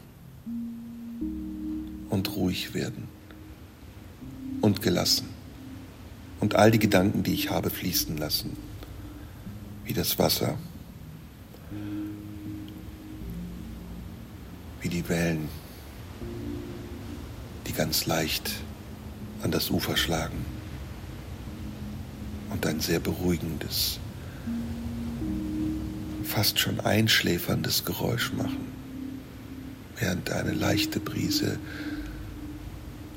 und ruhig werden und gelassen und all die Gedanken, die ich habe, fließen lassen, wie das Wasser, wie die Wellen, die ganz leicht an das Ufer schlagen und ein sehr beruhigendes, fast schon einschläferndes Geräusch machen, während eine leichte Brise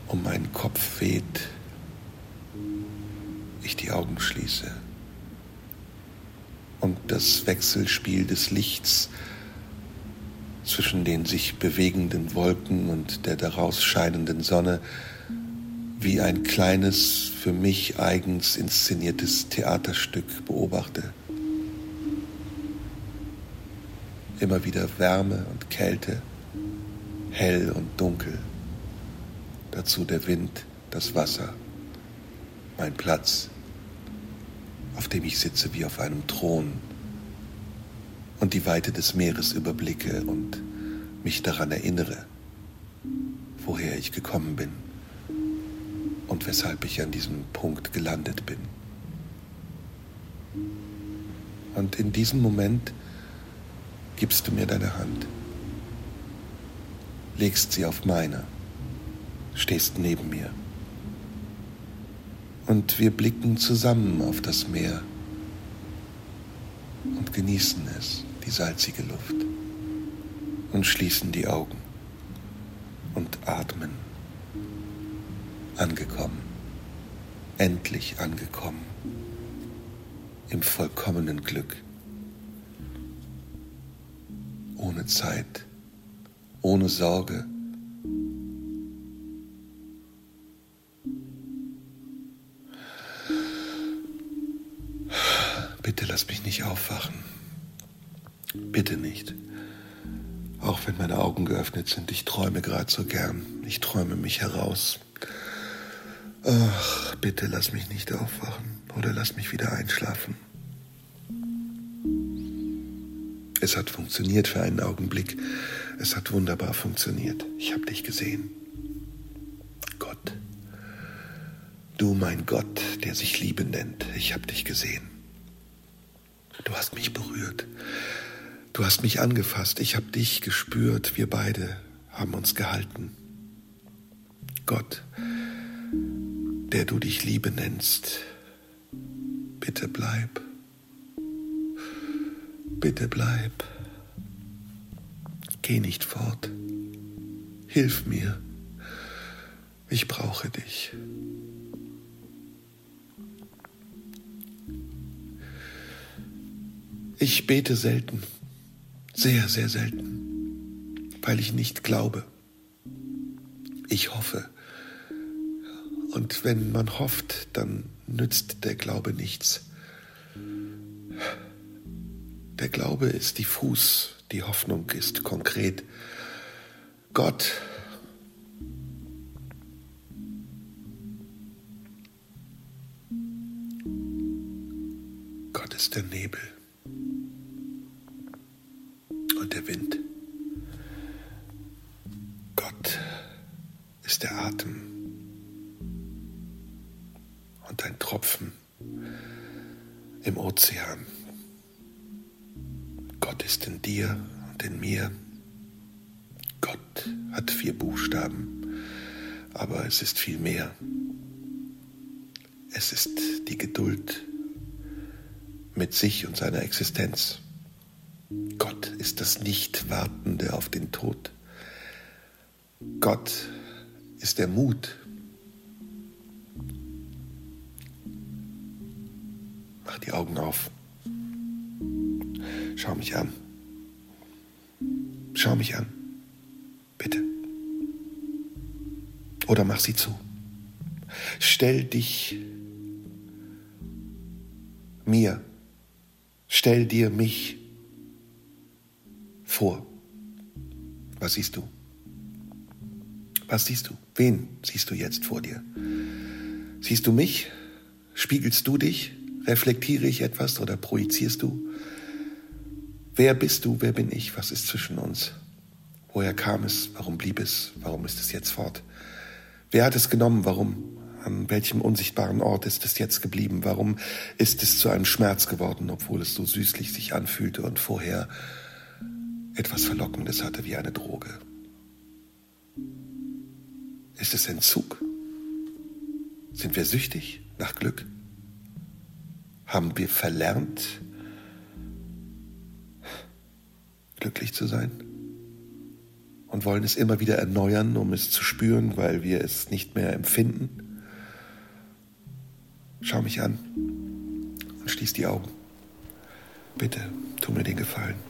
um meinen Kopf weht ich die Augen schließe. Und das Wechselspiel des Lichts zwischen den sich bewegenden Wolken und der daraus scheinenden Sonne wie ein kleines, für mich eigens inszeniertes Theaterstück beobachte. Immer wieder Wärme und Kälte, hell und dunkel, dazu der Wind, das Wasser mein Platz, auf dem ich sitze wie auf einem Thron und die Weite des Meeres überblicke und mich daran erinnere, woher ich gekommen bin und weshalb ich an diesem Punkt gelandet bin. Und in diesem Moment gibst du mir deine Hand, legst sie auf meine, stehst neben mir und wir blicken zusammen auf das Meer und genießen es, die salzige Luft, und schließen die Augen und atmen. Angekommen, endlich angekommen, im vollkommenen Glück, ohne Zeit, ohne Sorge, Bitte lass mich nicht aufwachen. Bitte nicht. Auch wenn meine Augen geöffnet sind, ich träume gerade so gern. Ich träume mich heraus. Ach, bitte lass mich nicht aufwachen oder lass mich wieder einschlafen. Es hat funktioniert für einen Augenblick. Es hat wunderbar funktioniert. Ich habe dich gesehen. Gott. Du mein Gott, der sich Liebe nennt. Ich habe dich gesehen. Du hast mich berührt. Du hast mich angefasst. Ich habe dich gespürt. Wir beide haben uns gehalten. Gott, der du dich Liebe nennst, bitte bleib, bitte bleib, geh nicht fort, hilf mir, ich brauche dich. Ich bete selten, sehr, sehr selten, weil ich nicht glaube. Ich hoffe. Und wenn man hofft, dann nützt der Glaube nichts. Der Glaube ist diffus, die Hoffnung ist konkret. Gott Gott ist der Nebel und der Wind. Gott ist der Atem und ein Tropfen im Ozean. Gott ist in dir und in mir. Gott hat vier Buchstaben, aber es ist viel mehr. Es ist die Geduld mit sich und seiner Existenz. Gott ist das Nicht-Wartende auf den Tod. Gott ist der Mut. Mach die Augen auf. Schau mich an. Schau mich an. Bitte. Oder mach sie zu. Stell dich mir. Stell dir mich vor. Was siehst du? Was siehst du? Wen siehst du jetzt vor dir? Siehst du mich? Spiegelst du dich? Reflektiere ich etwas oder projizierst du? Wer bist du? Wer bin ich? Was ist zwischen uns? Woher kam es? Warum blieb es? Warum ist es jetzt fort? Wer hat es genommen? Warum? An welchem unsichtbaren Ort ist es jetzt geblieben? Warum ist es zu einem Schmerz geworden, obwohl es so süßlich sich anfühlte und vorher etwas Verlockendes hatte wie eine Droge. Ist es Entzug? Sind wir süchtig nach Glück? Haben wir verlernt, glücklich zu sein? Und wollen es immer wieder erneuern, um es zu spüren, weil wir es nicht mehr empfinden? Schau mich an und schließ die Augen. Bitte, tu mir den Gefallen.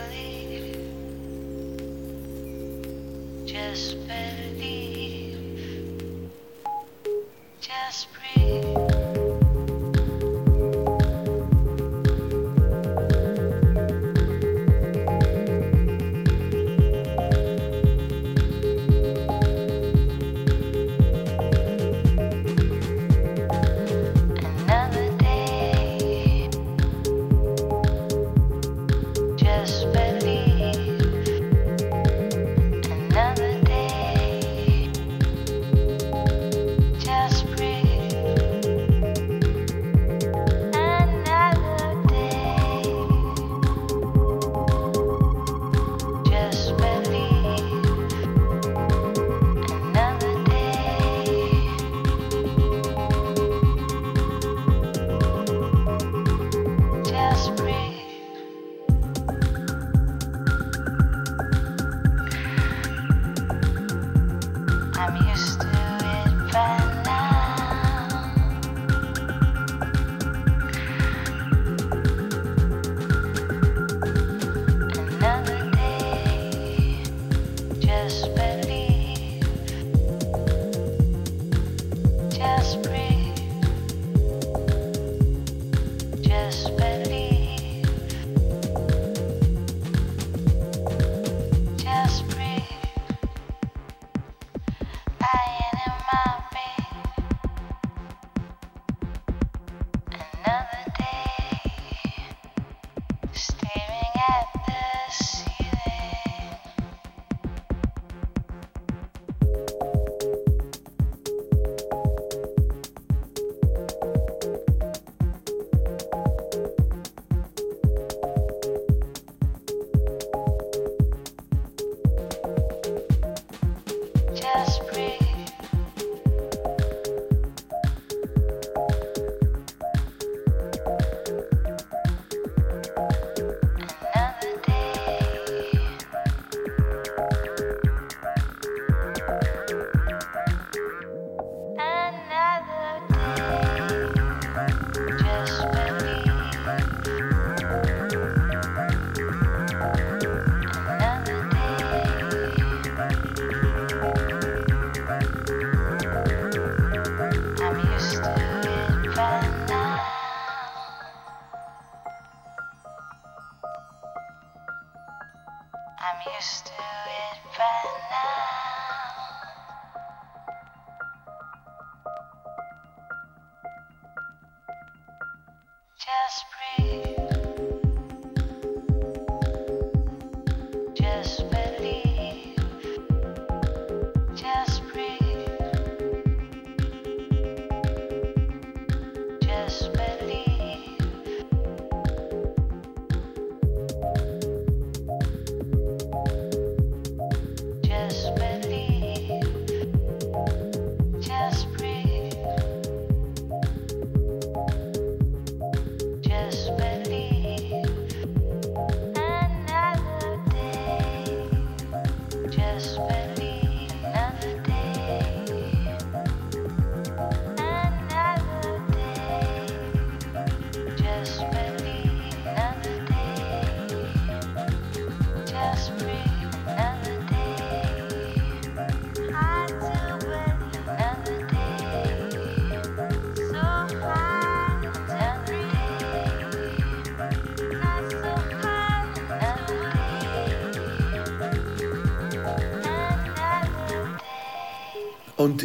despedí.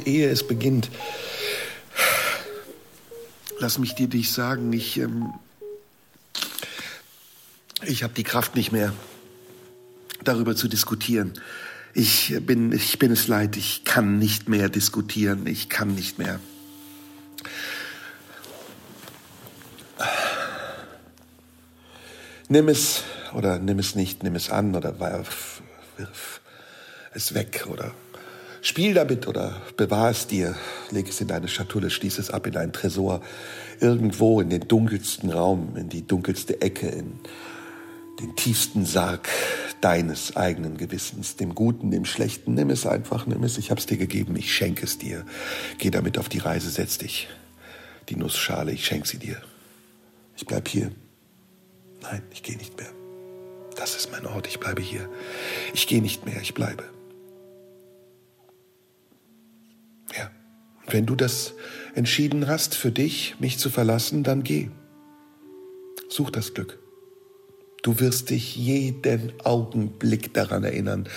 Ehe es beginnt, lass mich dir dich sagen, ich, ähm, ich habe die Kraft nicht mehr, darüber zu diskutieren. Ich bin, ich bin es leid, ich kann nicht mehr diskutieren, ich kann nicht mehr. Nimm es oder nimm es nicht, nimm es an oder wirf, wirf es weg oder Spiel damit oder bewahr es dir, leg es in deine Schatulle, schließ es ab in einen Tresor, irgendwo in den dunkelsten Raum, in die dunkelste Ecke, in den tiefsten Sarg deines eigenen Gewissens, dem Guten, dem Schlechten. Nimm es einfach, nimm es, ich hab's dir gegeben, ich schenke es dir. Geh damit auf die Reise, setz dich. Die Nussschale, ich schenke sie dir. Ich bleib hier. Nein, ich gehe nicht mehr. Das ist mein Ort, ich bleibe hier. Ich gehe nicht mehr, ich bleibe. Wenn du das entschieden hast, für dich, mich zu verlassen, dann geh. Such das Glück. Du wirst dich jeden Augenblick daran erinnern,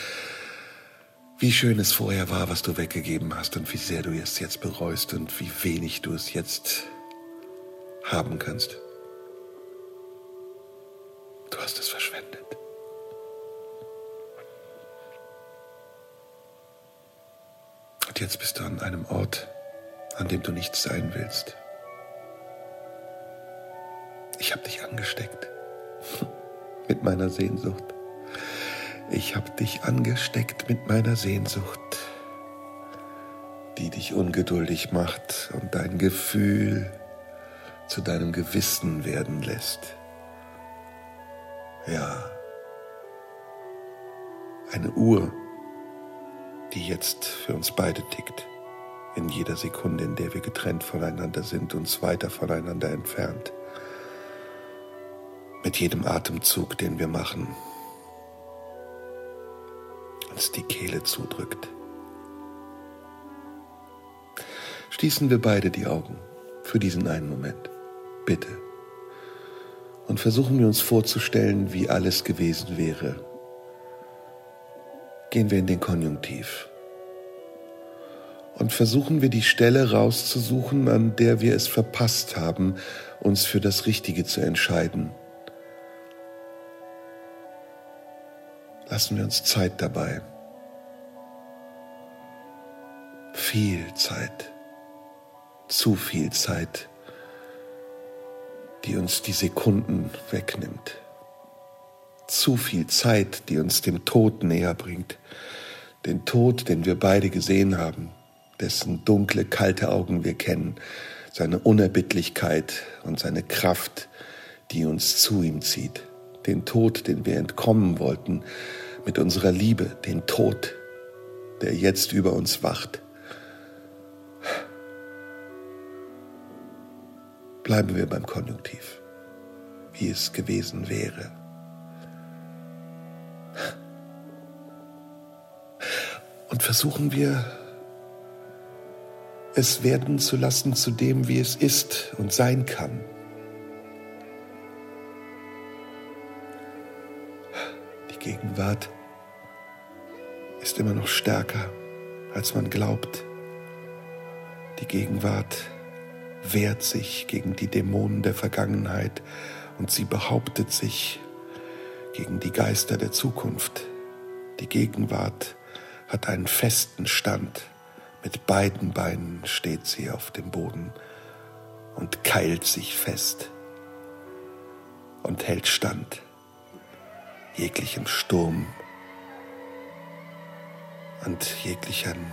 wie schön es vorher war, was du weggegeben hast und wie sehr du es jetzt bereust und wie wenig du es jetzt haben kannst. Du hast es verschwendet. Und jetzt bist du an einem Ort, an dem du nicht sein willst. Ich habe dich angesteckt (laughs) mit meiner Sehnsucht. Ich habe dich angesteckt mit meiner Sehnsucht, die dich ungeduldig macht und dein Gefühl zu deinem Gewissen werden lässt. Ja, eine Uhr, die jetzt für uns beide tickt in jeder Sekunde, in der wir getrennt voneinander sind, uns weiter voneinander entfernt. Mit jedem Atemzug, den wir machen, uns die Kehle zudrückt. Schließen wir beide die Augen für diesen einen Moment, bitte. Und versuchen wir uns vorzustellen, wie alles gewesen wäre. Gehen wir in den Konjunktiv und versuchen wir die Stelle rauszusuchen, an der wir es verpasst haben, uns für das Richtige zu entscheiden. Lassen wir uns Zeit dabei. Viel Zeit, zu viel Zeit, die uns die Sekunden wegnimmt. Zu viel Zeit, die uns dem Tod näher bringt. Den Tod, den wir beide gesehen haben dessen dunkle, kalte Augen wir kennen, seine Unerbittlichkeit und seine Kraft, die uns zu ihm zieht, den Tod, den wir entkommen wollten, mit unserer Liebe, den Tod, der jetzt über uns wacht. Bleiben wir beim Konjunktiv, wie es gewesen wäre. Und versuchen wir es werden zu lassen zu dem, wie es ist und sein kann. Die Gegenwart ist immer noch stärker, als man glaubt. Die Gegenwart wehrt sich gegen die Dämonen der Vergangenheit und sie behauptet sich gegen die Geister der Zukunft. Die Gegenwart hat einen festen Stand. Mit beiden Beinen steht sie auf dem Boden und keilt sich fest und hält stand jeglichem Sturm und jeglichen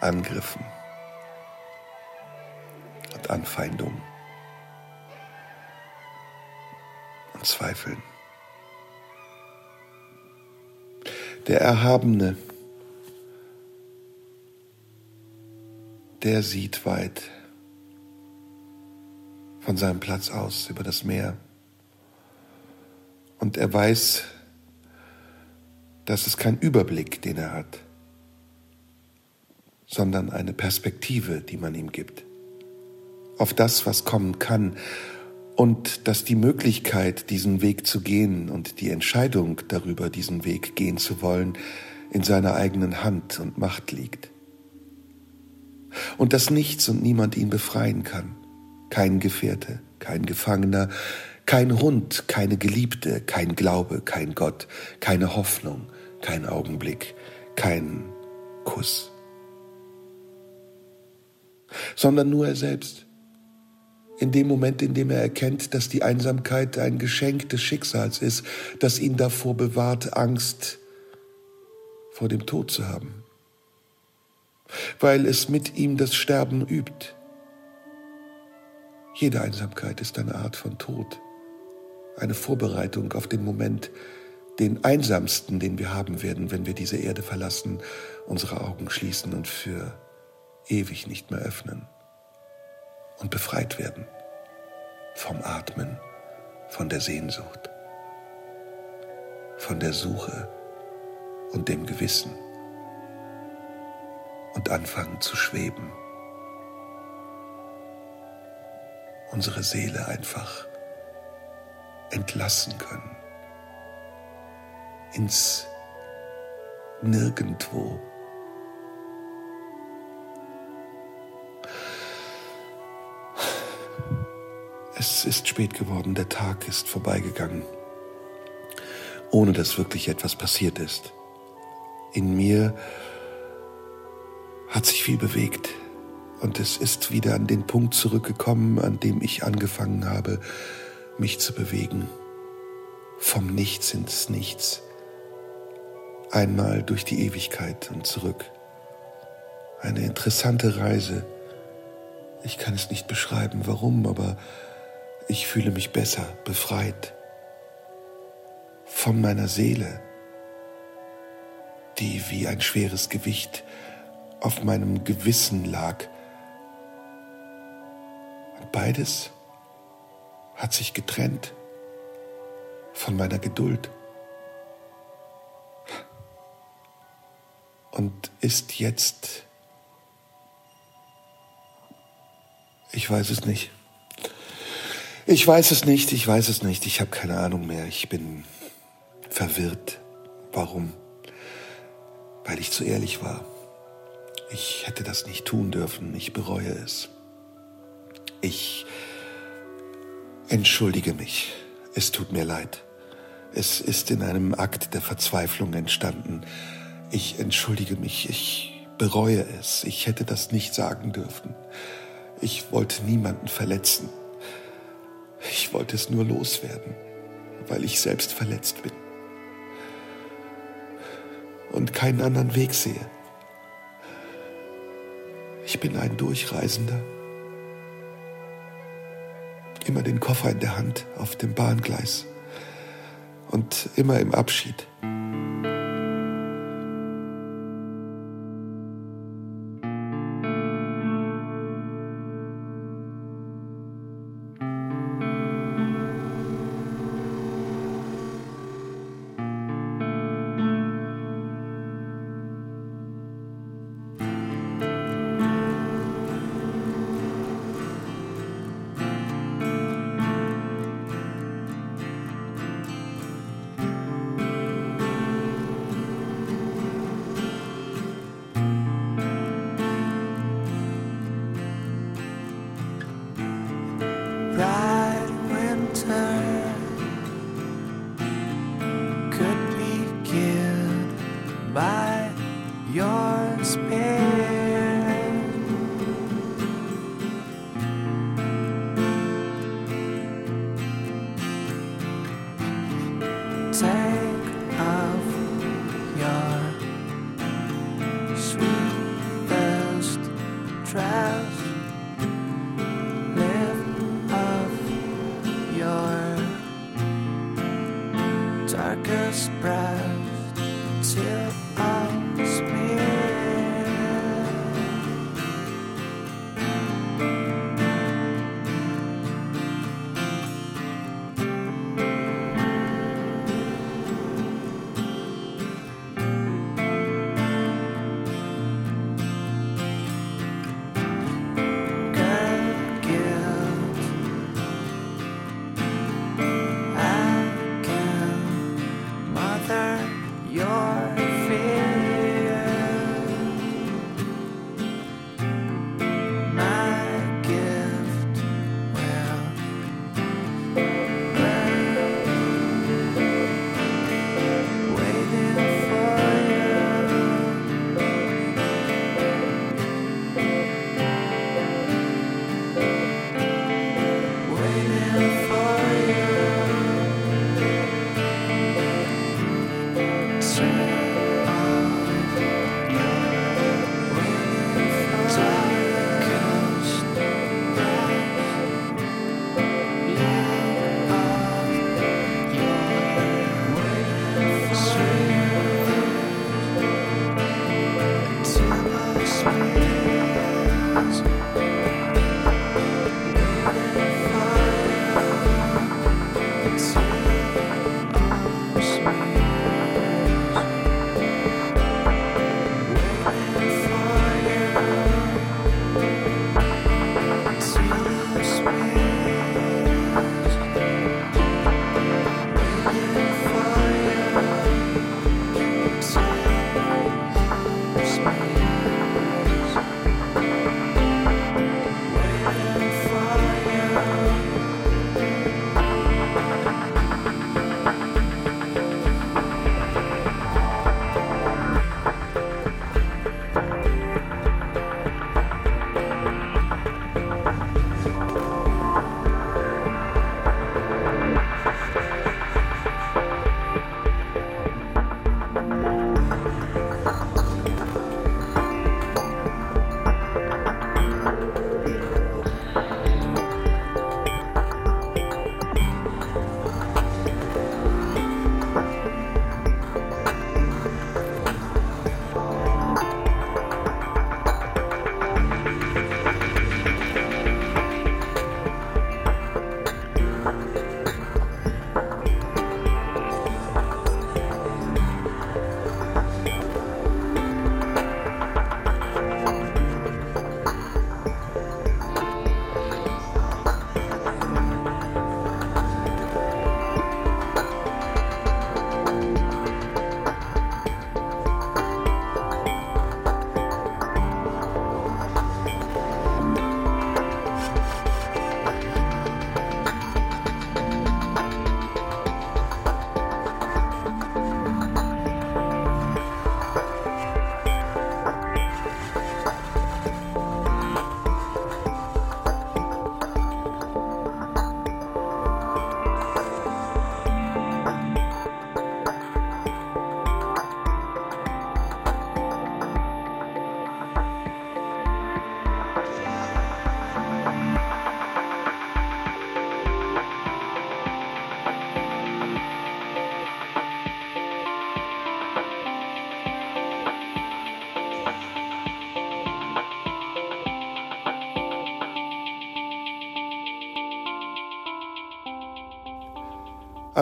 Angriffen und Anfeindungen und Zweifeln. Der Erhabene, der sieht weit von seinem Platz aus über das Meer. Und er weiß, dass es kein Überblick, den er hat, sondern eine Perspektive, die man ihm gibt, auf das, was kommen kann, und dass die Möglichkeit, diesen Weg zu gehen und die Entscheidung darüber, diesen Weg gehen zu wollen, in seiner eigenen Hand und Macht liegt. Und dass nichts und niemand ihn befreien kann. Kein Gefährte, kein Gefangener, kein Hund, keine Geliebte, kein Glaube, kein Gott, keine Hoffnung, kein Augenblick, kein Kuss. Sondern nur er selbst in dem Moment, in dem er erkennt, dass die Einsamkeit ein Geschenk des Schicksals ist, das ihn davor bewahrt, Angst vor dem Tod zu haben, weil es mit ihm das Sterben übt. Jede Einsamkeit ist eine Art von Tod, eine Vorbereitung auf den Moment, den einsamsten, den wir haben werden, wenn wir diese Erde verlassen, unsere Augen schließen und für ewig nicht mehr öffnen und befreit werden vom Atmen, von der Sehnsucht, von der Suche und dem Gewissen und anfangen zu schweben. Unsere Seele einfach entlassen können ins Nirgendwo. Es ist spät geworden, der Tag ist vorbeigegangen, ohne dass wirklich etwas passiert ist. In mir hat sich viel bewegt und es ist wieder an den Punkt zurückgekommen, an dem ich angefangen habe, mich zu bewegen. Vom Nichts ins Nichts. Einmal durch die Ewigkeit und zurück. Eine interessante Reise. Ich kann es nicht beschreiben, warum, aber ich fühle mich besser, befreit von meiner Seele, die wie ein schweres Gewicht auf meinem Gewissen lag. Und beides hat sich getrennt von meiner Geduld und ist jetzt, ich weiß es nicht. Ich weiß es nicht, ich weiß es nicht, ich habe keine Ahnung mehr. Ich bin verwirrt. Warum? Weil ich zu ehrlich war. Ich hätte das nicht tun dürfen, ich bereue es. Ich entschuldige mich, es tut mir leid. Es ist in einem Akt der Verzweiflung entstanden. Ich entschuldige mich, ich bereue es, ich hätte das nicht sagen dürfen. Ich wollte niemanden verletzen. Ich wollte es nur loswerden, weil ich selbst verletzt bin und keinen anderen Weg sehe. Ich bin ein Durchreisender. Immer den Koffer in der Hand auf dem Bahngleis und immer im Abschied.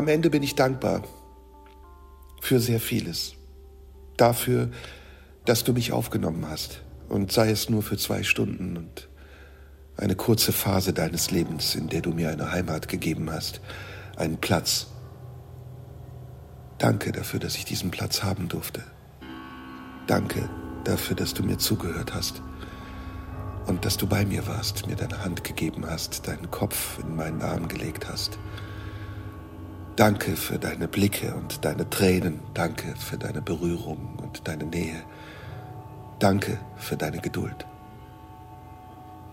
Am Ende bin ich dankbar für sehr vieles. Dafür, dass du mich aufgenommen hast und sei es nur für zwei Stunden und eine kurze Phase deines Lebens, in der du mir eine Heimat gegeben hast, einen Platz. Danke dafür, dass ich diesen Platz haben durfte. Danke dafür, dass du mir zugehört hast und dass du bei mir warst, mir deine Hand gegeben hast, deinen Kopf in meinen Arm gelegt hast. Danke für deine Blicke und deine Tränen. Danke für deine Berührung und deine Nähe. Danke für deine Geduld.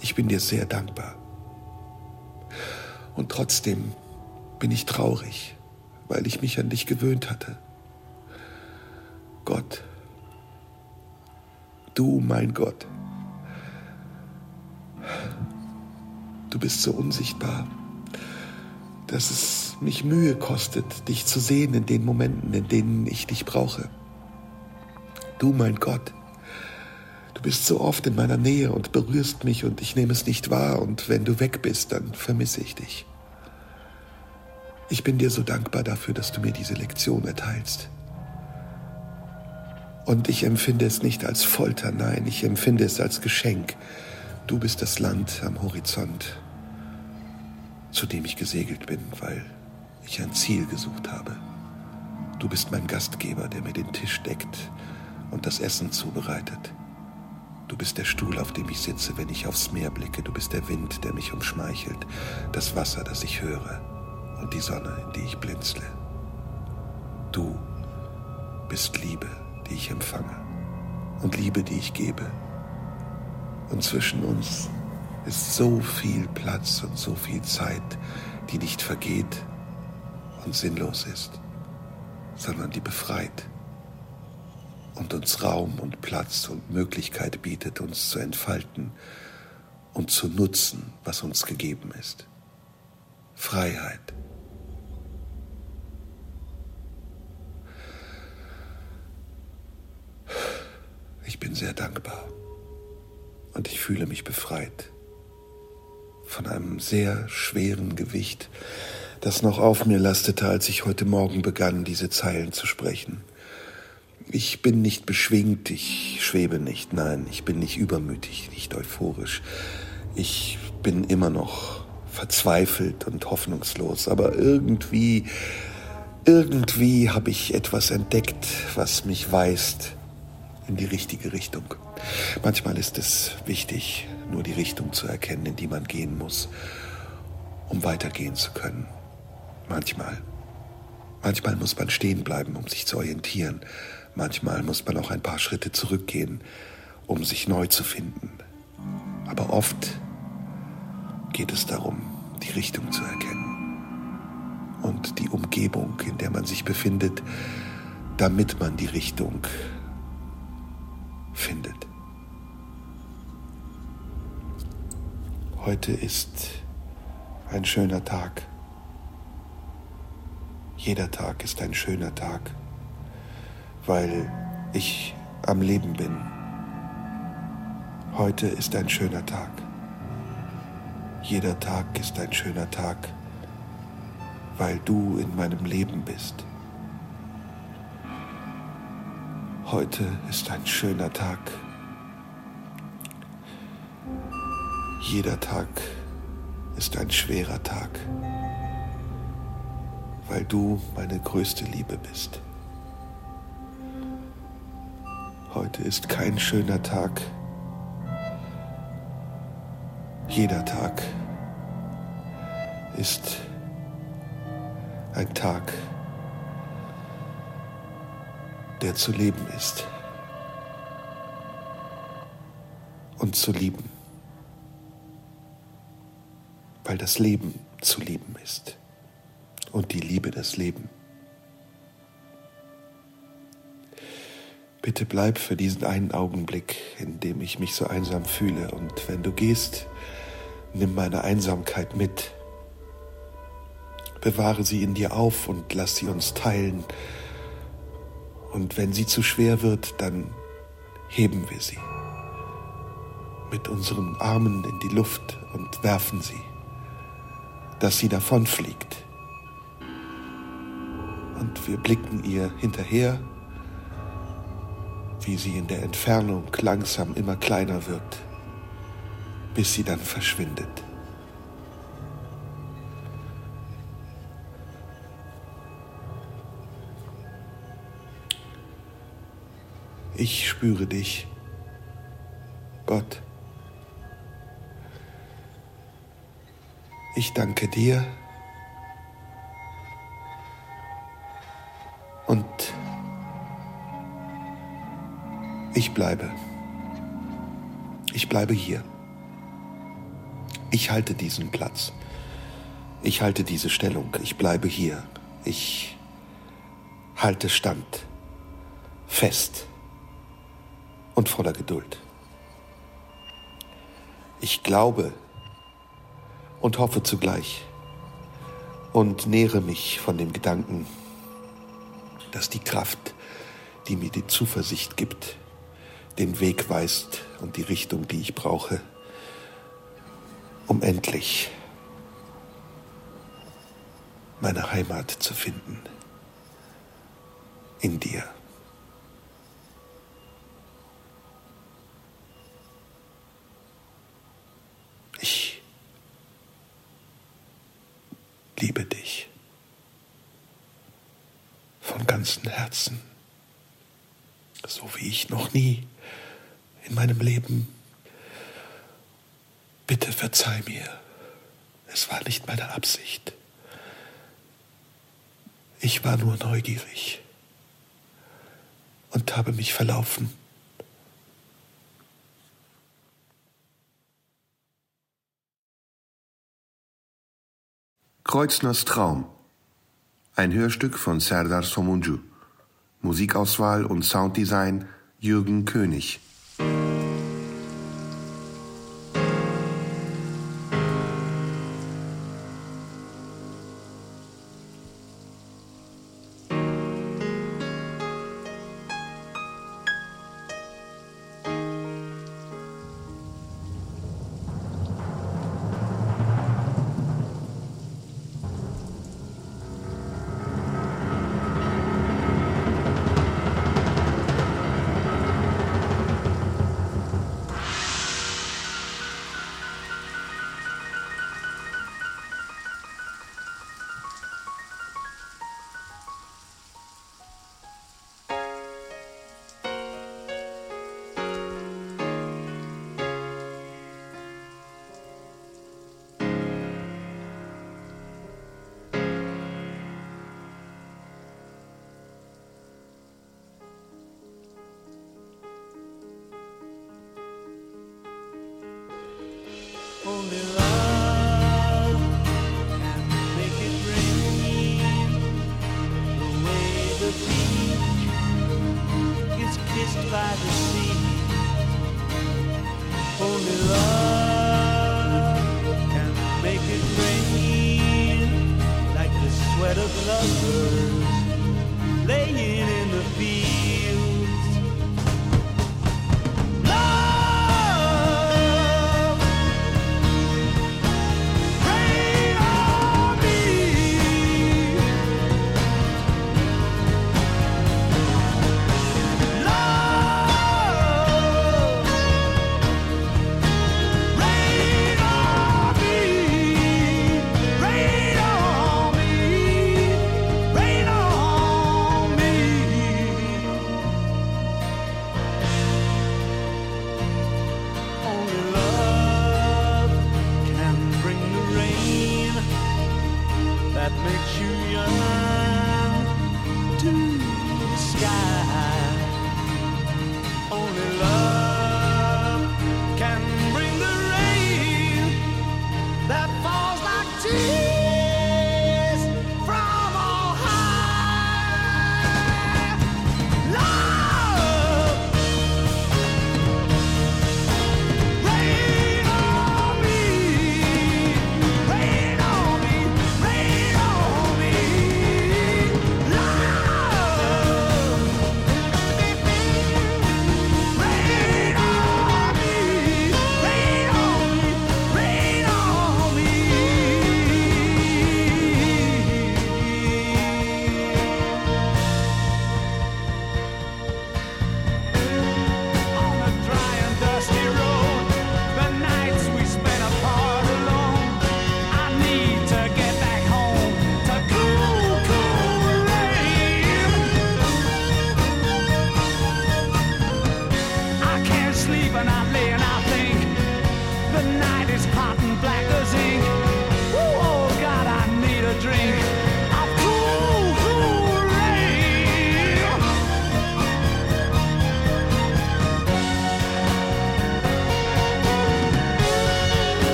Ich bin dir sehr dankbar. Und trotzdem bin ich traurig, weil ich mich an dich gewöhnt hatte. Gott, du mein Gott, du bist so unsichtbar, dass es mich Mühe kostet, dich zu sehen in den Momenten, in denen ich dich brauche. Du, mein Gott, du bist so oft in meiner Nähe und berührst mich und ich nehme es nicht wahr und wenn du weg bist, dann vermisse ich dich. Ich bin dir so dankbar dafür, dass du mir diese Lektion erteilst. Und ich empfinde es nicht als Folter, nein, ich empfinde es als Geschenk. Du bist das Land am Horizont, zu dem ich gesegelt bin, weil ich ein Ziel gesucht habe. Du bist mein Gastgeber, der mir den Tisch deckt und das Essen zubereitet. Du bist der Stuhl, auf dem ich sitze, wenn ich aufs Meer blicke. Du bist der Wind, der mich umschmeichelt, das Wasser, das ich höre und die Sonne, in die ich blinzle. Du bist Liebe, die ich empfange und Liebe, die ich gebe. Und zwischen uns ist so viel Platz und so viel Zeit, die nicht vergeht und sinnlos ist, sondern die befreit und uns Raum und Platz und Möglichkeit bietet, uns zu entfalten und zu nutzen, was uns gegeben ist. Freiheit. Ich bin sehr dankbar und ich fühle mich befreit von einem sehr schweren Gewicht, das noch auf mir lastete, als ich heute Morgen begann, diese Zeilen zu sprechen. Ich bin nicht beschwingt, ich schwebe nicht, nein, ich bin nicht übermütig, nicht euphorisch. Ich bin immer noch verzweifelt und hoffnungslos, aber irgendwie, irgendwie habe ich etwas entdeckt, was mich weist, in die richtige Richtung. Manchmal ist es wichtig, nur die Richtung zu erkennen, in die man gehen muss, um weitergehen zu können. Manchmal. Manchmal muss man stehen bleiben, um sich zu orientieren. Manchmal muss man auch ein paar Schritte zurückgehen, um sich neu zu finden. Aber oft geht es darum, die Richtung zu erkennen und die Umgebung, in der man sich befindet, damit man die Richtung findet. Heute ist ein schöner Tag. Jeder Tag ist ein schöner Tag, weil ich am Leben bin. Heute ist ein schöner Tag. Jeder Tag ist ein schöner Tag, weil du in meinem Leben bist. Heute ist ein schöner Tag. Jeder Tag ist ein schwerer Tag, weil du meine größte Liebe bist. Heute ist kein schöner Tag. Jeder Tag ist ein Tag, der zu leben ist und zu lieben, weil das Leben zu lieben ist und die Liebe das Leben. Bitte bleib für diesen einen Augenblick, in dem ich mich so einsam fühle. Und wenn du gehst, nimm meine Einsamkeit mit. Bewahre sie in dir auf und lass sie uns teilen und wenn sie zu schwer wird, dann heben wir sie mit unseren Armen in die Luft und werfen sie, dass sie davonfliegt. Und wir blicken ihr hinterher, wie sie in der Entfernung langsam immer kleiner wird, bis sie dann verschwindet. Ich spüre dich, Gott. Ich danke dir und ich bleibe. Ich bleibe hier. Ich halte diesen Platz. Ich halte diese Stellung. Ich bleibe hier. Ich halte stand. Fest und voller Geduld. Ich glaube und hoffe zugleich. und nähre mich von dem Gedanken, dass die Kraft, die mir die Zuversicht gibt, den Weg weist und die Richtung, die ich brauche, um endlich meine Heimat zu finden in dir. Ich liebe dich von ganzem Herzen, so wie ich noch nie in meinem Leben. Bitte verzeih mir, es war nicht meine Absicht. Ich war nur neugierig und habe mich verlaufen. Kreuzners Traum. Ein Hörstück von Serdar Somuncu. Musikauswahl und Sounddesign Jürgen König.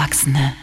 Erwachsene.